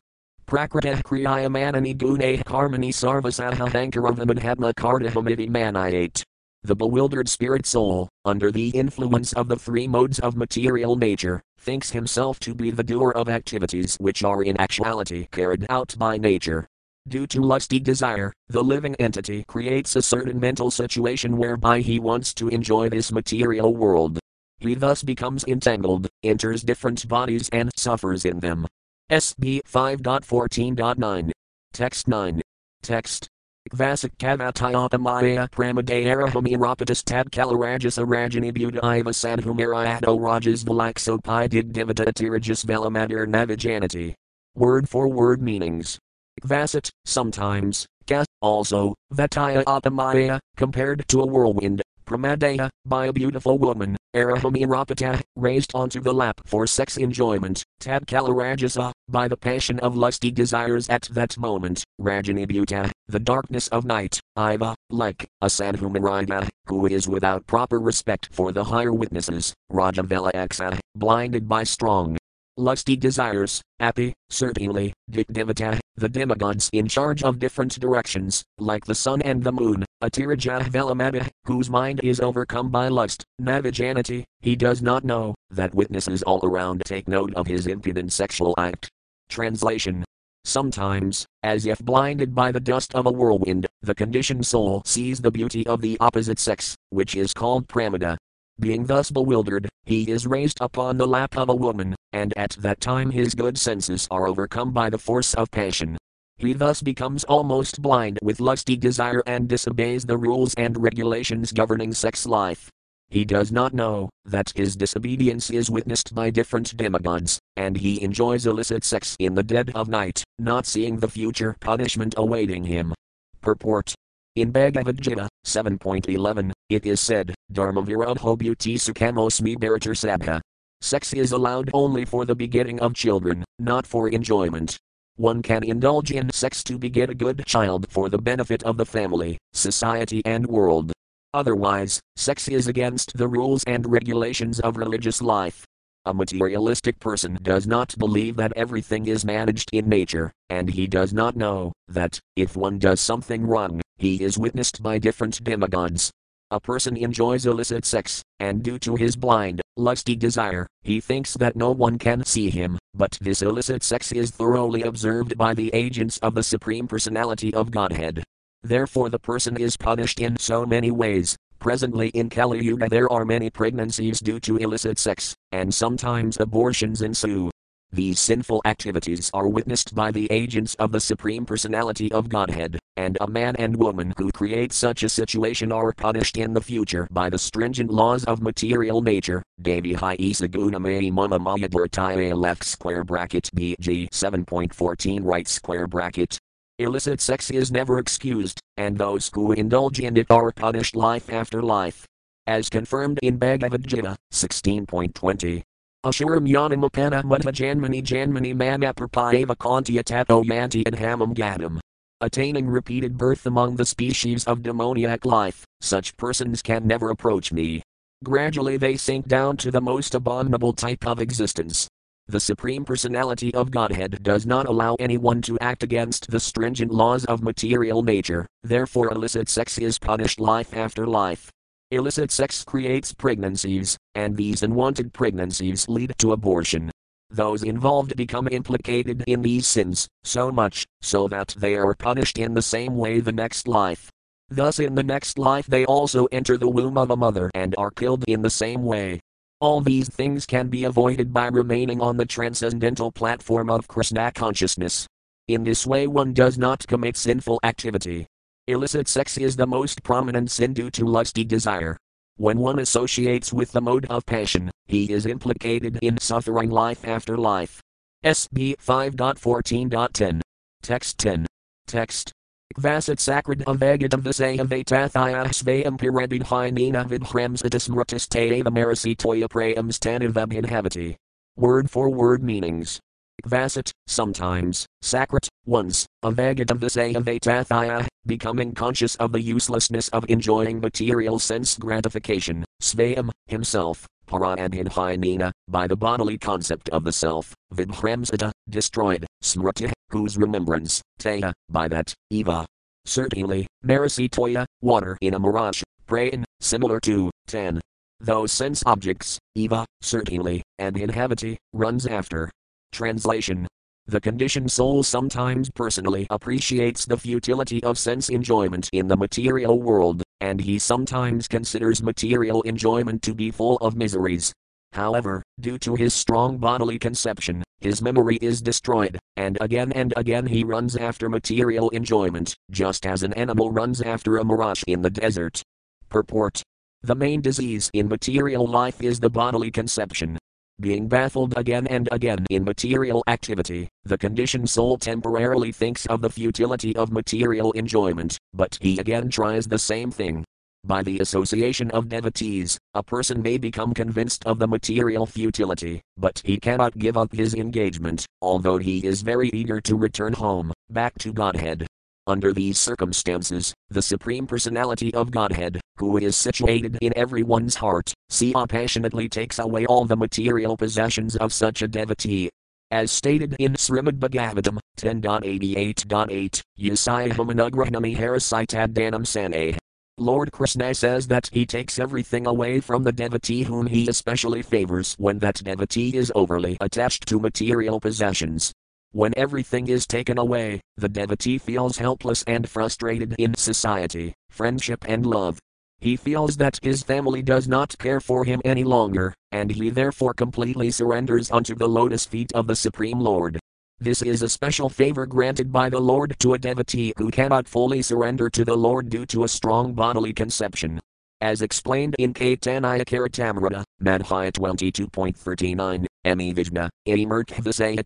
Prakritah kriyaya manani gune karmani sarvasaha hankaravamidhatma kardahamiti manayate. The bewildered spirit soul, under the influence of the three modes of material nature, thinks himself to be the doer of activities which are in actuality carried out by nature. Due to lusty desire, the living entity creates a certain mental situation whereby he wants to enjoy this material world. He thus becomes entangled, enters different bodies, and suffers in them. SB 5.14.9. Text 9. Text. Vasak kavatayapamaya pramadayarahami rapatas tad kalarajas arajani budaiva sadhumirayado rajas valaksopai digdivata atirajas velamadir navijanati. Word for word meanings. Vasat, sometimes, Kas, also, Vataya Apamaya, compared to a whirlwind, Pramadaya, by a beautiful woman, Arahamirapata, raised onto the lap for sex enjoyment, Tabkalarajasa, by the passion of lusty desires at that moment, Rajanibhuta, the darkness of night, Iva, like, a Sadhumarida, who is without proper respect for the higher witnesses, Rajavela Aksa, uh, blinded by strong lusty desires, api, certainly, dikdivata, the demigods in charge of different directions, like the sun and the moon, Atirajah Velamabha, whose mind is overcome by lust, Navijanati, he does not know, that witnesses all around take note of his impudent sexual act. Translation Sometimes, as if blinded by the dust of a whirlwind, the conditioned soul sees the beauty of the opposite sex, which is called pramada, being thus bewildered, he is raised upon the lap of a woman, and at that time his good senses are overcome by the force of passion. He thus becomes almost blind with lusty desire and disobeys the rules and regulations governing sex life. He does not know that his disobedience is witnessed by different demigods, and he enjoys illicit sex in the dead of night, not seeing the future punishment awaiting him. Purport in Bhagavad Gita 7.11, it is said, Dharma virodho beauty sukhamosmi bharatar sabha. Sex is allowed only for the begetting of children, not for enjoyment. One can indulge in sex to beget a good child for the benefit of the family, society, and world. Otherwise, sex is against the rules and regulations of religious life. A materialistic person does not believe that everything is managed in nature, and he does not know that, if one does something wrong, he is witnessed by different demigods. A person enjoys illicit sex, and due to his blind, lusty desire, he thinks that no one can see him, but this illicit sex is thoroughly observed by the agents of the Supreme Personality of Godhead. Therefore, the person is punished in so many ways, Presently in Kali Yuga there are many pregnancies due to illicit sex, and sometimes abortions ensue. These sinful activities are witnessed by the agents of the Supreme Personality of Godhead, and a man and woman who create such a situation are punished in the future by the stringent laws of material nature. Devi Hi Isaguname Mama Mayadurtaya left square bracket BG 7.14 right square bracket Illicit sex is never excused, and those who indulge in it are punished life after life. As confirmed in Bhagavad Gita 16.20. Ashuram yanamapana mudha janmani janmani manaprapayava kantya tato yanti and hamam gadam. Attaining repeated birth among the species of demoniac life, such persons can never approach me. Gradually they sink down to the most abominable type of existence, the Supreme Personality of Godhead does not allow anyone to act against the stringent laws of material nature, therefore, illicit sex is punished life after life. Illicit sex creates pregnancies, and these unwanted pregnancies lead to abortion. Those involved become implicated in these sins, so much so that they are punished in the same way the next life. Thus, in the next life, they also enter the womb of a mother and are killed in the same way. All these things can be avoided by remaining on the transcendental platform of Krishna consciousness. In this way, one does not commit sinful activity. Illicit sex is the most prominent sin due to lusty desire. When one associates with the mode of passion, he is implicated in suffering life after life. SB 5.14.10. Text 10. Text Vasat sacred avagadam visayavatathaya svayam pirebidhinina vidhramsatis tayava marasi toya prayam stanivabhinhavati. Word for word meanings. Vasat, sometimes, sacred, once, avagadam visayavatathaya, becoming conscious of the uselessness of enjoying material sense gratification, svayam, himself, paradhinhinina, by the bodily concept of the self, vidhramsata, destroyed, smriti, whose remembrance, Taya, by that, Eva. Certainly, Marasi Toya, water in a mirage, praying, similar to, 10. Those sense objects, Eva, certainly, and inhabiti, runs after. Translation The conditioned soul sometimes personally appreciates the futility of sense enjoyment in the material world, and he sometimes considers material enjoyment to be full of miseries. However, due to his strong bodily conception, his memory is destroyed, and again and again he runs after material enjoyment, just as an animal runs after a mirage in the desert. Purport The main disease in material life is the bodily conception. Being baffled again and again in material activity, the conditioned soul temporarily thinks of the futility of material enjoyment, but he again tries the same thing, by the association of devotees, a person may become convinced of the material futility, but he cannot give up his engagement, although he is very eager to return home, back to Godhead. Under these circumstances, the Supreme Personality of Godhead, who is situated in everyone's heart, see passionately takes away all the material possessions of such a devotee. As stated in Srimad Bhagavatam 10.88.8, Yasayahamanugranami Harasitad Danam Sane. Lord Krishna says that he takes everything away from the devotee whom he especially favors when that devotee is overly attached to material possessions. When everything is taken away, the devotee feels helpless and frustrated in society, friendship, and love. He feels that his family does not care for him any longer, and he therefore completely surrenders unto the lotus feet of the Supreme Lord. This is a special favor granted by the Lord to a devotee who cannot fully surrender to the Lord due to a strong bodily conception. As explained in Caitanya Charitamrita, Madhya 22.39, Emi Vijna, Emerkvasaya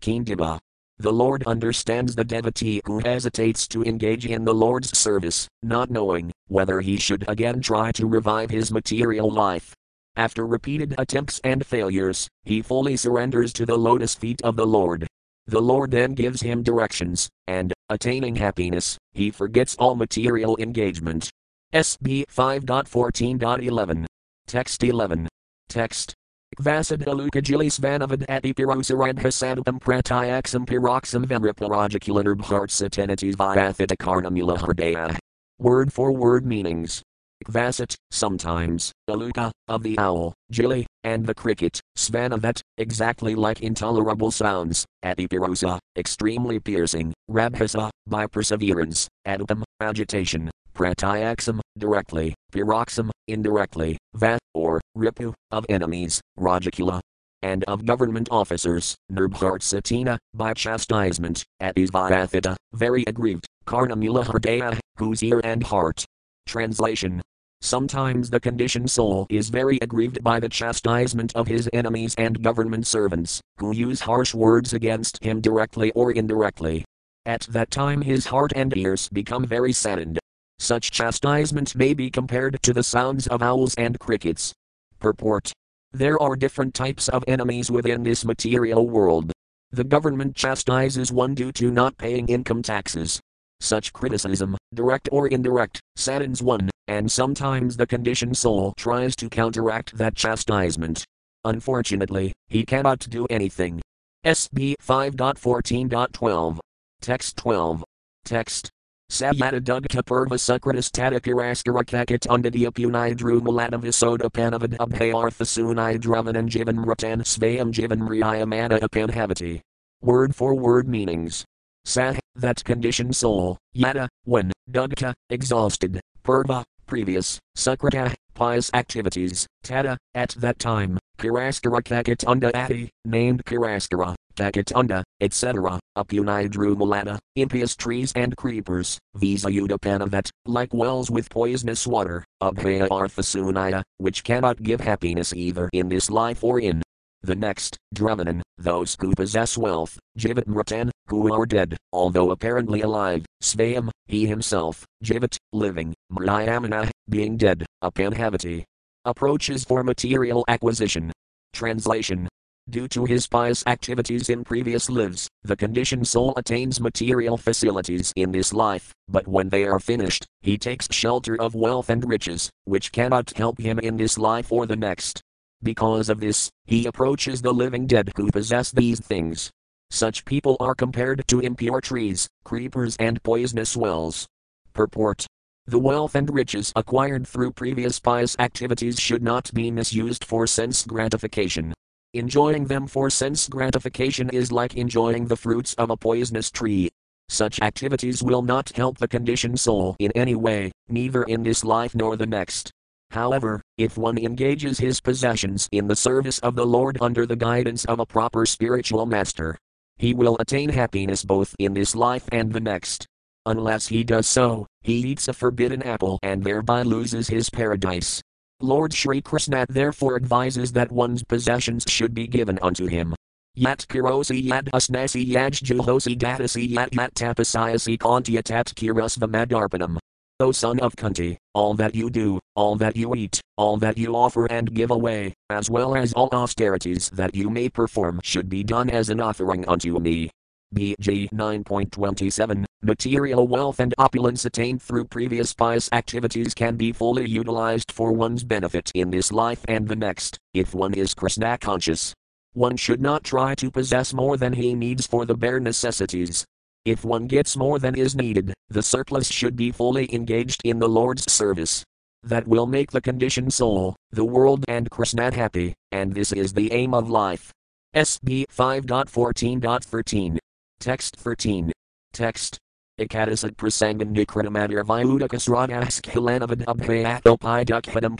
The Lord understands the devotee who hesitates to engage in the Lord's service, not knowing whether he should again try to revive his material life. After repeated attempts and failures, he fully surrenders to the lotus feet of the Lord. The Lord then gives him directions, and, attaining happiness, he forgets all material engagement. SB 5.14.11. Text 11. Text. Vasad alukajilis vanavad ati pirosarandhasadam pratyaksam piroxam venriparajakulanarbhartsatenities vyathita karnamula hardaya. Word for word meanings. Vasat, sometimes, Aluka, of the owl, Jili, and the cricket, Svanavat, exactly like intolerable sounds, Adipirosa, extremely piercing, Rabhasa, by perseverance, Adapam, agitation, Pratyaksam, directly, Piroxam, indirectly, Vat, or, Ripu, of enemies, Rajakula, and of government officers, Nirbhartsatina, by chastisement, Atisvayathita, very aggrieved, Karnamula Hardaya, whose ear and heart, Translation Sometimes the conditioned soul is very aggrieved by the chastisement of his enemies and government servants, who use harsh words against him directly or indirectly. At that time his heart and ears become very saddened. Such chastisement may be compared to the sounds of owls and crickets. Purport There are different types of enemies within this material world. The government chastises one due to not paying income taxes. Such criticism, direct or indirect, saddens one, and sometimes the conditioned soul tries to counteract that chastisement. Unfortunately, he cannot do anything. SB 5.14.12. Text 12. Text. Savyata Dugta Purva Visoda Panavad Abhayartha Sunidruvanan Jivan Ratan Svayam Jivan Riyamana Apanhavati. Word for word meanings. Sah, that conditioned soul, yada, when, dugta, exhausted, purva, previous, sukrita, pious activities, tada, at that time, kiraskara kakatunda ati, named kiraskara, kakatunda, etc., upunidrumalata, impious trees and creepers, visa udapanavat, like wells with poisonous water, abhaya arthasunaya, which cannot give happiness either in this life or in the next, Dramanan, those who possess wealth, Jivat Mratan, who are dead, although apparently alive, Svayam, he himself, Jivat, living, Mrayamana, being dead, Apanhavati. Approaches for material acquisition. Translation Due to his pious activities in previous lives, the conditioned soul attains material facilities in this life, but when they are finished, he takes shelter of wealth and riches, which cannot help him in this life or the next. Because of this, he approaches the living dead who possess these things. Such people are compared to impure trees, creepers, and poisonous wells. Purport The wealth and riches acquired through previous pious activities should not be misused for sense gratification. Enjoying them for sense gratification is like enjoying the fruits of a poisonous tree. Such activities will not help the conditioned soul in any way, neither in this life nor the next. However, if one engages his possessions in the service of the Lord under the guidance of a proper spiritual master, he will attain happiness both in this life and the next. Unless he does so, he eats a forbidden apple and thereby loses his paradise. Lord Sri Krishna therefore advises that one's possessions should be given unto him. Yat kirosi yat asnasi yaj juhosi datasi yat yat tapasayasi kantya tat kirasvamadarpanam. O son of Kunti, all that you do, all that you eat, all that you offer and give away, as well as all austerities that you may perform should be done as an offering unto me. BG 9.27 Material wealth and opulence attained through previous pious activities can be fully utilized for one's benefit in this life and the next, if one is Krishna conscious. One should not try to possess more than he needs for the bare necessities. If one gets more than is needed, the surplus should be fully engaged in the Lord's service. That will make the conditioned soul, the world, and Krishna happy, and this is the aim of life. SB 5.14.13 Text 13. Text. Ekadasat prasangan nikritamadir vyudakasradask hilanavad abhayatopiduk hedam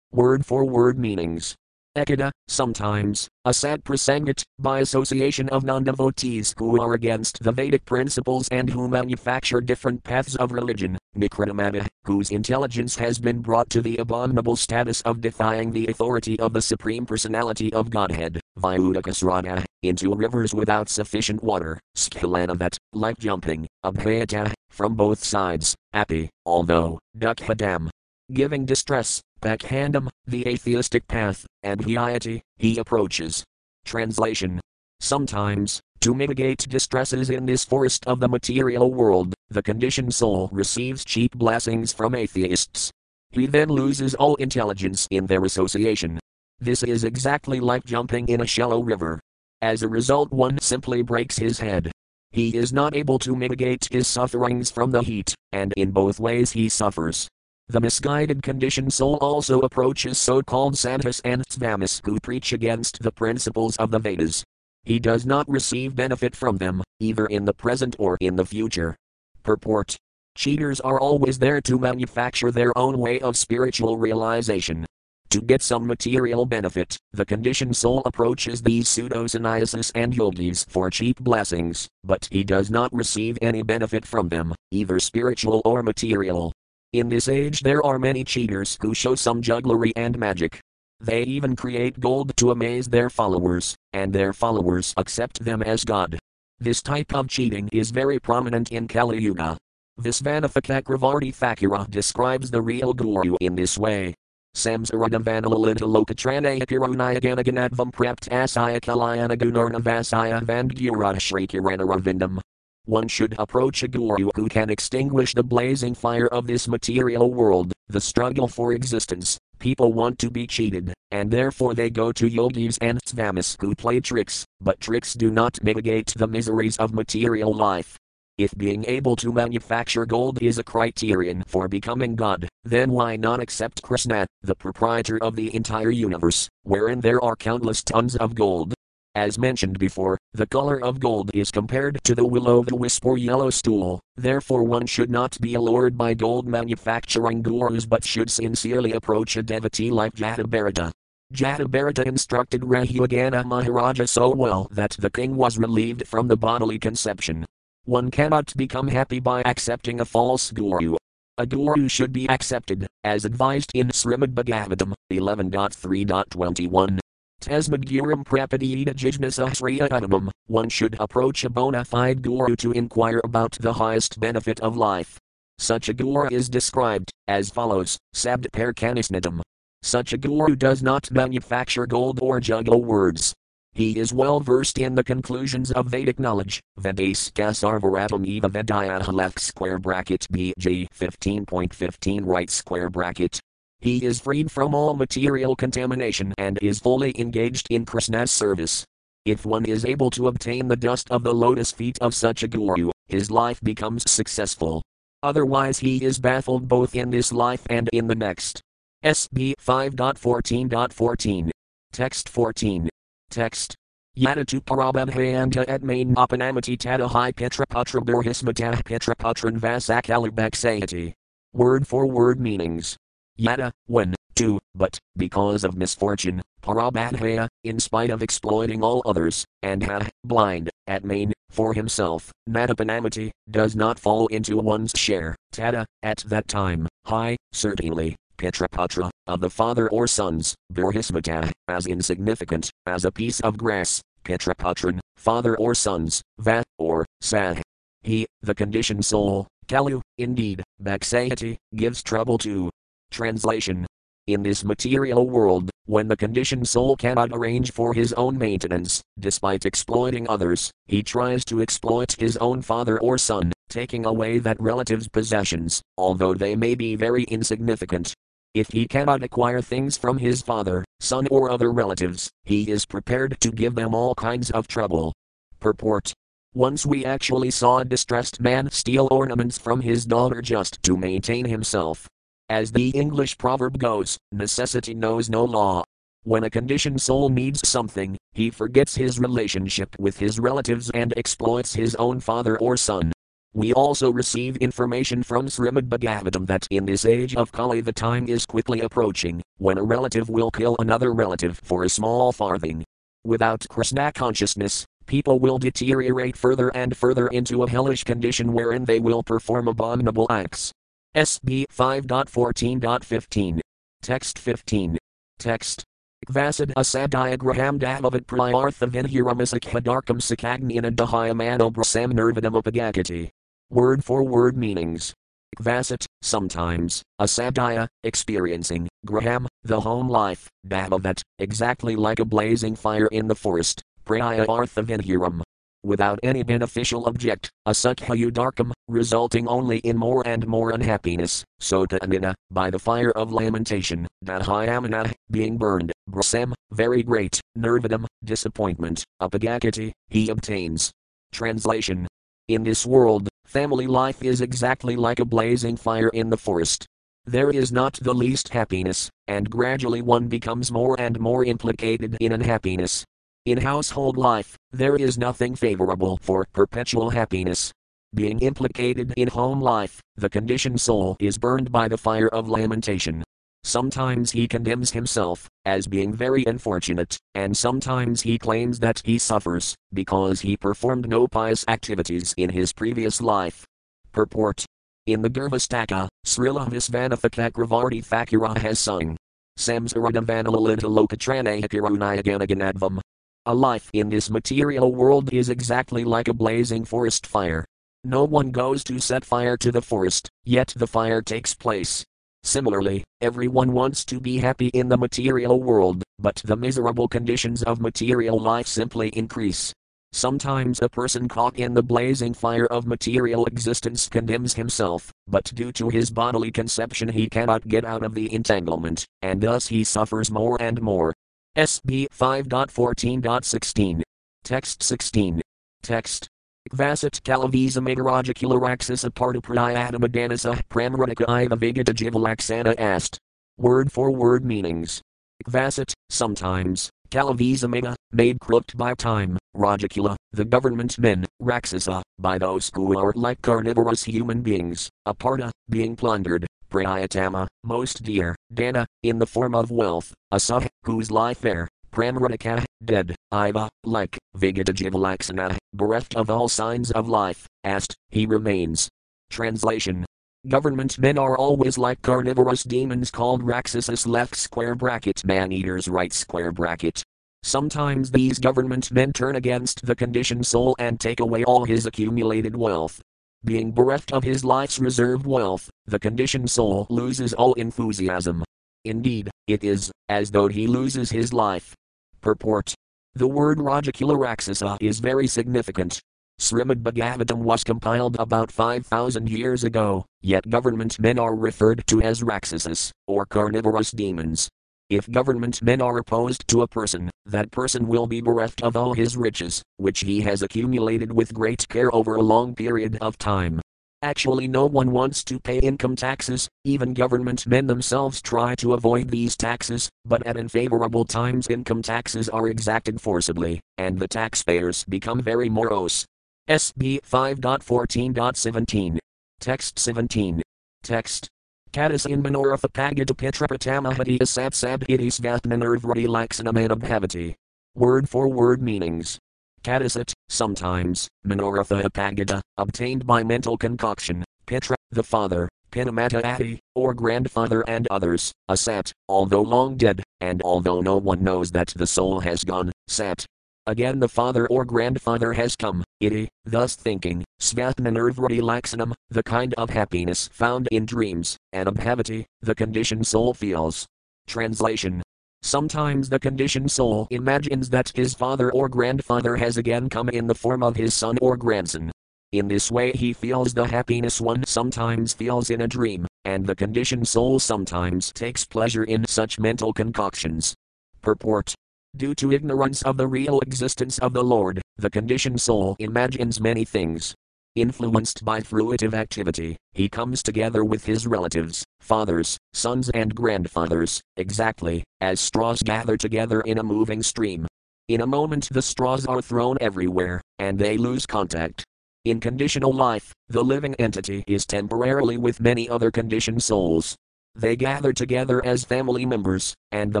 Word for word meanings. Ekada, sometimes, a sad prasangat, by association of non devotees who are against the Vedic principles and who manufacture different paths of religion, Nikritamada, whose intelligence has been brought to the abominable status of defying the authority of the Supreme Personality of Godhead, Vyudakasrada, into rivers without sufficient water, Skilanavat, like jumping, Abhayata, from both sides, Api, although, Dukhadam, giving distress, Bakhandam, the atheistic path, and Hyayati, he approaches. Translation Sometimes, to mitigate distresses in this forest of the material world, the conditioned soul receives cheap blessings from atheists. He then loses all intelligence in their association. This is exactly like jumping in a shallow river. As a result, one simply breaks his head. He is not able to mitigate his sufferings from the heat, and in both ways he suffers. The misguided conditioned soul also approaches so called sadhus and Svamis who preach against the principles of the Vedas. He does not receive benefit from them, either in the present or in the future. Purport Cheaters are always there to manufacture their own way of spiritual realization. To get some material benefit, the conditioned soul approaches these pseudo sannyasis and yogis for cheap blessings, but he does not receive any benefit from them, either spiritual or material. In this age, there are many cheaters who show some jugglery and magic. They even create gold to amaze their followers, and their followers accept them as God. This type of cheating is very prominent in Kali Yuga. Visvanatha Cakravarti Thakura describes the real Guru in this way. Samsaradavanalalita lokatranayakirunayaganaganadvam prept asaya kalayana gunarnavasaya vandgurata shrikiranavindam. One should approach a guru who can extinguish the blazing fire of this material world, the struggle for existence. People want to be cheated, and therefore they go to yogis and svamis who play tricks, but tricks do not mitigate the miseries of material life. If being able to manufacture gold is a criterion for becoming God, then why not accept Krishna, the proprietor of the entire universe, wherein there are countless tons of gold, as mentioned before, the color of gold is compared to the will o' the wisp or yellow stool, therefore one should not be allured by gold manufacturing gurus but should sincerely approach a devotee like Jatabharata. Jatabharata instructed Rahugana Maharaja so well that the king was relieved from the bodily conception. One cannot become happy by accepting a false guru. A guru should be accepted, as advised in Srimad Bhagavatam 11.3.21. Tasmadguram prapadita jijnasahsriya udamam, one should approach a bona fide guru to inquire about the highest benefit of life. Such a guru is described as follows Sabd Parkanisnadam. Such a guru does not manufacture gold or juggle words. He is well versed in the conclusions of Vedic knowledge. Vedaska Sarvaratam Eva Vedaya left square bracket BG 15.15 right square bracket he is freed from all material contamination and is fully engaged in Krishna's service. If one is able to obtain the dust of the lotus feet of such a guru, his life becomes successful. Otherwise, he is baffled both in this life and in the next. SB 5.14.14. Text 14. Text. Yadatu parababhayanta at main apanamati tata hi petraputra burhismata petraputran vasakalubak Word for word meanings. Yada, when, to, but, because of misfortune, parabadhaya, in spite of exploiting all others, and ha, blind, at main, for himself, natapanamati, does not fall into one's share, tada, at that time, hi, certainly, Petraputra, of the father or sons, Burhismata, as insignificant, as a piece of grass, Petraputran, father or sons, Va, or Sah. He, the conditioned soul, Kalu, indeed, Baksayati, gives trouble to. Translation in this material world, when the conditioned soul cannot arrange for his own maintenance, despite exploiting others, he tries to exploit his own father or son, taking away that relative's possessions, although they may be very insignificant, if he cannot acquire things from his father, son, or other relatives, he is prepared to give them all kinds of trouble. Purport Once we actually saw a distressed man steal ornaments from his daughter just to maintain himself. As the English proverb goes, necessity knows no law. When a conditioned soul needs something, he forgets his relationship with his relatives and exploits his own father or son. We also receive information from Srimad Bhagavatam that in this age of Kali the time is quickly approaching, when a relative will kill another relative for a small farthing. Without Krishna consciousness, people will deteriorate further and further into a hellish condition wherein they will perform abominable acts. SB 5.14.15. Text 15. Text. Vasid asadiagraham davavat prayartha vinhiramasak hadarkam sakagnina dahayamano brasam. Word for word meanings. Vasat, sometimes, asadaya, experiencing, graham, the home life, bhavavat, exactly like a blazing fire in the forest, praya arthavinhiram, without any beneficial object, a asukhayudarkam, resulting only in more and more unhappiness, sota anina, by the fire of lamentation, dadhyamana, being burned, brasam, very great, nirvadam, disappointment, upagakati, he obtains. Translation In this world, Family life is exactly like a blazing fire in the forest. There is not the least happiness, and gradually one becomes more and more implicated in unhappiness. In household life, there is nothing favorable for perpetual happiness. Being implicated in home life, the conditioned soul is burned by the fire of lamentation. Sometimes he condemns himself as being very unfortunate, and sometimes he claims that he suffers because he performed no pious activities in his previous life. Purport In the Gurvastaka, Srila Visvanatha Cakravarti Thakura has sung Samsaradavanalalintalokatranayakarunayaganaganadvam. A life in this material world is exactly like a blazing forest fire. No one goes to set fire to the forest, yet the fire takes place, Similarly, everyone wants to be happy in the material world, but the miserable conditions of material life simply increase. Sometimes a person caught in the blazing fire of material existence condemns himself, but due to his bodily conception he cannot get out of the entanglement, and thus he suffers more and more. SB 5.14.16. Text 16. Text Vasat Kalavisa Megarajakularaxis Apartaprayatamadanasa Pramradika Iva Vigata Jivalaksana asked. Word for word meanings. Vasat, sometimes, Kalavisa Mega, made crooked by time, Rajakula, the government men, Raksasa, by those who are like carnivorous human beings, Aparta, being plundered, Prayatama, most dear, Dana, in the form of wealth, Asah, whose life there, Pramradika, dead, Iva, like, Vigatajivalaksana, bereft of all signs of life, asked, he remains. Translation Government men are always like carnivorous demons called Raksasas left square bracket man eaters right square bracket. Sometimes these government men turn against the conditioned soul and take away all his accumulated wealth. Being bereft of his life's reserved wealth, the conditioned soul loses all enthusiasm. Indeed, it is as though he loses his life, Purport The word Rajakula is very significant. Srimad Bhagavatam was compiled about 5,000 years ago, yet government men are referred to as Raksasas, or carnivorous demons. If government men are opposed to a person, that person will be bereft of all his riches, which he has accumulated with great care over a long period of time. Actually, no one wants to pay income taxes, even government men themselves try to avoid these taxes, but at unfavorable times income taxes are exacted forcibly, and the taxpayers become very morose. SB 5.14.17. Text 17. Text. Katis in Manoratha Pagata Petrapatamahati Asat Sabhitis Vatmanurvrati Laxanamanabhavati. Word for word meanings. Katisat, sometimes, Manoratha Apagata, uh, obtained by mental concoction, Petra, the father, Pinamata Ati, or grandfather and others, Asat, although long dead, and although no one knows that the soul has gone, Sat, Again the father or grandfather has come, iti, thus thinking, svatmanurvrati laxanam, the kind of happiness found in dreams, and abhavati, the conditioned soul feels. Translation Sometimes the conditioned soul imagines that his father or grandfather has again come in the form of his son or grandson. In this way, he feels the happiness one sometimes feels in a dream, and the conditioned soul sometimes takes pleasure in such mental concoctions. Purport Due to ignorance of the real existence of the Lord, the conditioned soul imagines many things. Influenced by fruitive activity, he comes together with his relatives, fathers, sons, and grandfathers, exactly as straws gather together in a moving stream. In a moment, the straws are thrown everywhere, and they lose contact. In conditional life, the living entity is temporarily with many other conditioned souls, they gather together as family members, and the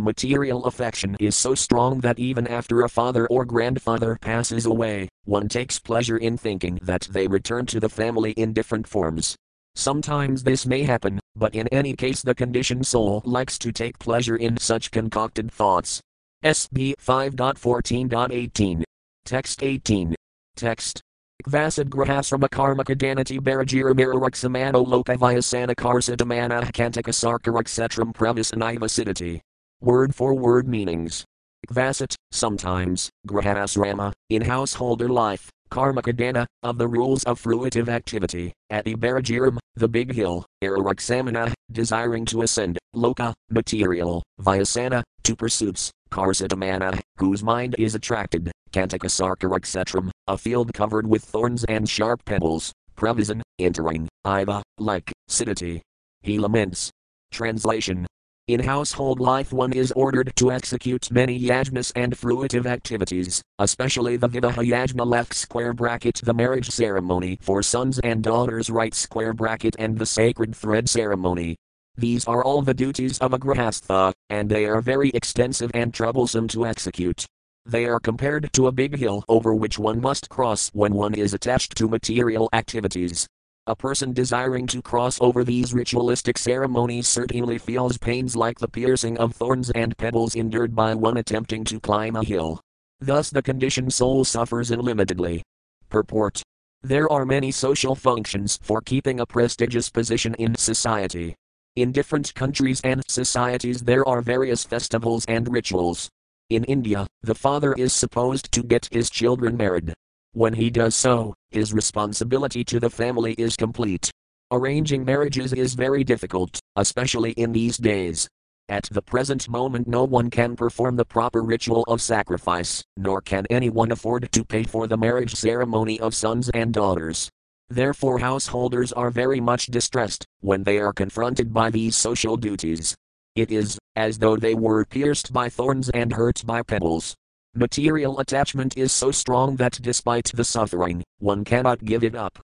material affection is so strong that even after a father or grandfather passes away, one takes pleasure in thinking that they return to the family in different forms. Sometimes this may happen, but in any case, the conditioned soul likes to take pleasure in such concocted thoughts. SB 5.14.18. Text 18. Text Vasad Grahasrama Karmaka Danati Barajiramiraruksamano Lokavayasana Karsadamana Kantaka Sarkaraksetram Pravisanivasiddhati. Word for word meanings. Vasat, sometimes, Grahasrama, in householder life, Karmakadana, of the rules of fruitive activity, at Ibarajiram, the big hill, Iraruksamana, desiring to ascend, Loka, material, Vyasana, to pursuits, Karsadamana, whose mind is attracted, Kantakasarkaraksetram, a field covered with thorns and sharp pebbles, Pravisan, entering, Iva, like, Siddhati. He laments. Translation in household life, one is ordered to execute many yajnas and fruitive activities, especially the Vivaha yajna left square bracket the marriage ceremony for sons and daughters right square bracket and the sacred thread ceremony. These are all the duties of a grahastha, and they are very extensive and troublesome to execute. They are compared to a big hill over which one must cross when one is attached to material activities. A person desiring to cross over these ritualistic ceremonies certainly feels pains like the piercing of thorns and pebbles endured by one attempting to climb a hill. Thus, the conditioned soul suffers unlimitedly. Purport There are many social functions for keeping a prestigious position in society. In different countries and societies, there are various festivals and rituals. In India, the father is supposed to get his children married. When he does so, his responsibility to the family is complete. Arranging marriages is very difficult, especially in these days. At the present moment, no one can perform the proper ritual of sacrifice, nor can anyone afford to pay for the marriage ceremony of sons and daughters. Therefore, householders are very much distressed when they are confronted by these social duties. It is as though they were pierced by thorns and hurt by pebbles. Material attachment is so strong that despite the suffering, one cannot give it up.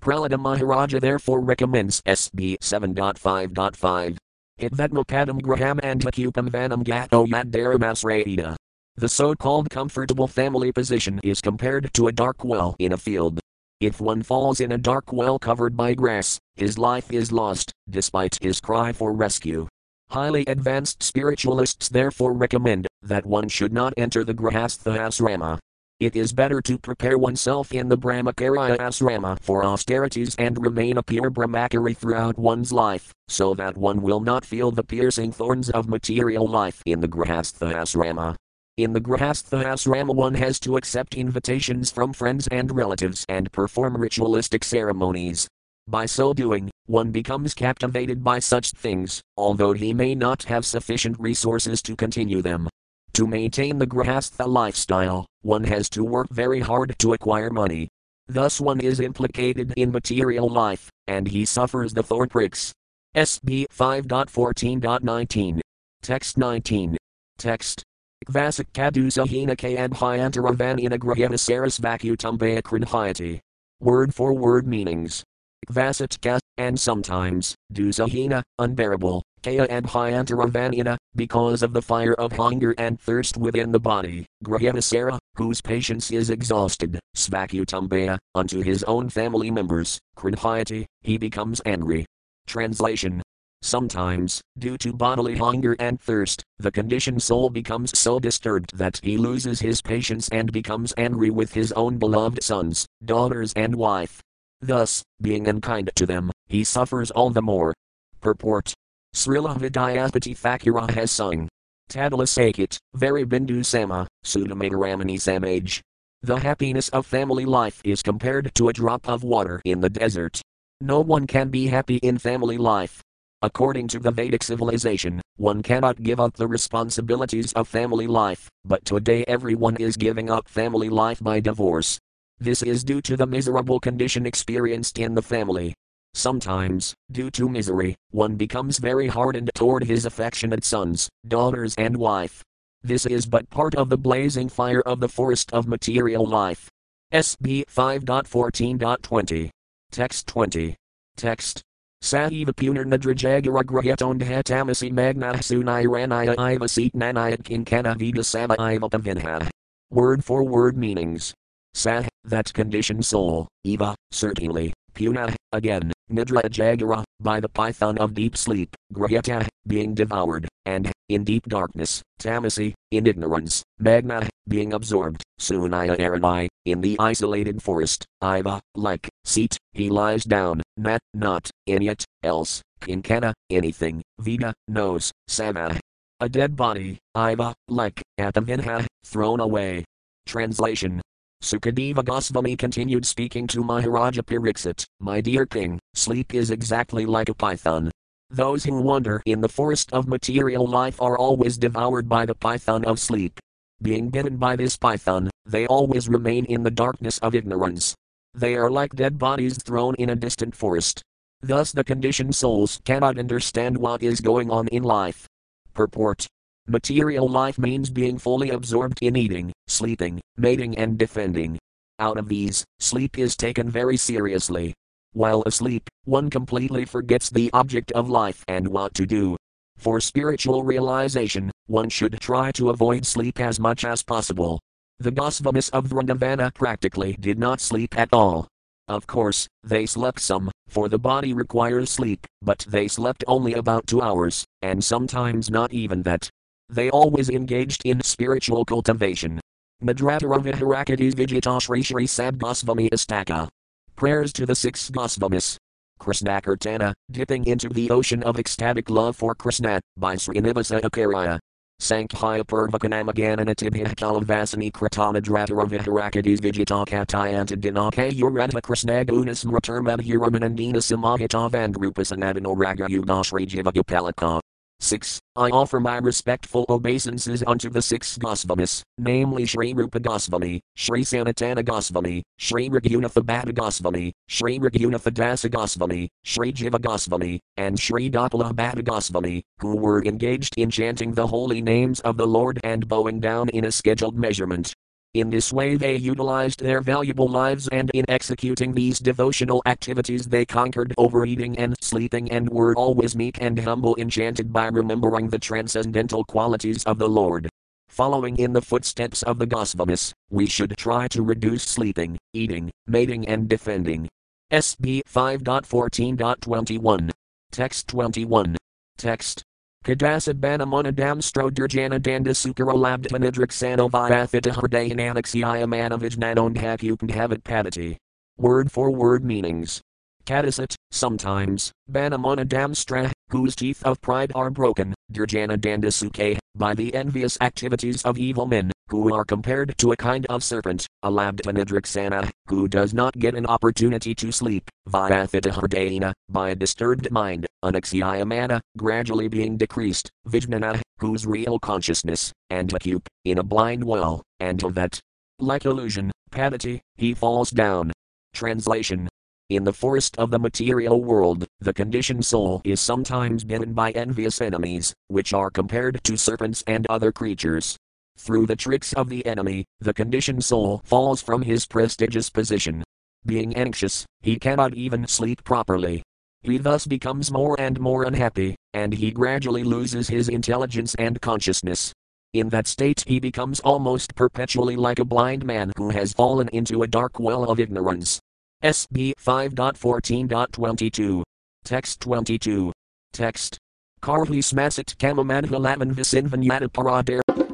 Prahlada Maharaja therefore recommends SB 7.5.5. Hitvatmapadam graham and hakupam vanam gato yadaramasraida. The so called comfortable family position is compared to a dark well in a field. If one falls in a dark well covered by grass, his life is lost, despite his cry for rescue. Highly advanced spiritualists therefore recommend that one should not enter the Grahastha asrama. It is better to prepare oneself in the Brahmacharya asrama for austerities and remain a pure Brahmachari throughout one's life, so that one will not feel the piercing thorns of material life in the Grahastha asrama. In the Grahastha asrama, one has to accept invitations from friends and relatives and perform ritualistic ceremonies. By so doing, one becomes captivated by such things, although he may not have sufficient resources to continue them. To maintain the Grahastha lifestyle, one has to work very hard to acquire money. Thus one is implicated in material life, and he suffers the thorn pricks. SB 5.14.19. Text 19. Text. Vasak kadusahina kayadhyantara vanina grahyavisaris vacutumbaya krinhyati. Word for word meanings. Vasatka, and sometimes, dusahina, unbearable, kaya adhyantara vanina, because of the fire of hunger and thirst within the body, grahyavisara, whose patience is exhausted, svakutumbaya, unto his own family members, krinhyati, he becomes angry. Translation Sometimes, due to bodily hunger and thirst, the conditioned soul becomes so disturbed that he loses his patience and becomes angry with his own beloved sons, daughters, and wife. Thus, being unkind to them, he suffers all the more. Purport Srila Vidyapati Thakura has sung. Tadala very Bindu Sama, Sudamataramani Samaj. The happiness of family life is compared to a drop of water in the desert. No one can be happy in family life, According to the Vedic civilization, one cannot give up the responsibilities of family life, but today everyone is giving up family life by divorce. This is due to the miserable condition experienced in the family. Sometimes, due to misery, one becomes very hardened toward his affectionate sons, daughters, and wife. This is but part of the blazing fire of the forest of material life. SB 5.14.20. Text 20. Text Sahiva punarnadrajagaragrahatonda tamasi magnahsunairanaya iva nanayat kinkana vida sama iva Word for word meanings. Sah, that conditioned soul, eva, certainly, puna, again, nidra jagara, by the python of deep sleep, grahata, being devoured, and, in deep darkness, tamasi, in ignorance, magna, being absorbed, sunaya aranai, in the isolated forest, iva, like, seat, he lies down, nat, not, inyat, else, kinkana, anything, vida, knows, sama. A dead body, iva, like, atavinha, thrown away. Translation Sukadeva Goswami continued speaking to Maharaja Pariksit, My dear king, sleep is exactly like a python. Those who wander in the forest of material life are always devoured by the python of sleep. Being bitten by this python, they always remain in the darkness of ignorance. They are like dead bodies thrown in a distant forest. Thus, the conditioned souls cannot understand what is going on in life. Purport Material life means being fully absorbed in eating, sleeping, mating, and defending. Out of these, sleep is taken very seriously. While asleep, one completely forgets the object of life and what to do. For spiritual realization, one should try to avoid sleep as much as possible. The Gosvamis of Vrindavana practically did not sleep at all. Of course, they slept some, for the body requires sleep, but they slept only about two hours, and sometimes not even that. They always engaged in spiritual cultivation. Madratara Viharakadis Vijita Shri Sad Gosvami Astaka. Prayers to the six Gosvamis. Krishna Kirtana, dipping into the ocean of ecstatic love for Krishna, by Srinivasa Acharya. Sankhya Purvakanamagananatibhya Kalavasani Kratana Dratara Viharakadis Vijita Katayanta Dinaka Uradha Krishna Gunas Mratermadhiramanandina Samahita Vandrupasanadano Raga Yugashri Jivagapalaka. 6. I offer my respectful obeisances unto the six Gosvamis, namely Sri Rupa Gosvami, Sri Sanatana Gosvami, Sri Raghunatha Bhatta Gosvami, Sri Raghunatha Dasa Gosvami, Sri Jiva Gosvami, and Sri Gopala Bhatta Gosvami, who were engaged in chanting the holy names of the Lord and bowing down in a scheduled measurement. In this way, they utilized their valuable lives, and in executing these devotional activities, they conquered overeating and sleeping and were always meek and humble, enchanted by remembering the transcendental qualities of the Lord. Following in the footsteps of the Gosvamis, we should try to reduce sleeping, eating, mating, and defending. SB 5.14.21. Text 21. Text Kadasabana monadam strodurjana danda sukaralabdhanidriksano vyathita hridayananaxiamanavijnanondhakupanhavit padati. Word for word meanings. Kadasat, sometimes, Banamonadamstra, whose teeth of pride are broken, Durjana Dandasuke, by the envious activities of evil men, who are compared to a kind of serpent, a Labdvanidriksana, who does not get an opportunity to sleep, Vyathitahardayana, by a disturbed mind, Anaxyamana, gradually being decreased, Vijnana, whose real consciousness, and Akup, in a blind well, and that, like illusion, Padati, he falls down. Translation in the forest of the material world, the conditioned soul is sometimes bitten by envious enemies, which are compared to serpents and other creatures. Through the tricks of the enemy, the conditioned soul falls from his prestigious position. Being anxious, he cannot even sleep properly. He thus becomes more and more unhappy, and he gradually loses his intelligence and consciousness. In that state, he becomes almost perpetually like a blind man who has fallen into a dark well of ignorance. SB 5.14.22. Text 22. Text. Karhi smasit kamamadhalaman visin vinyata paradare.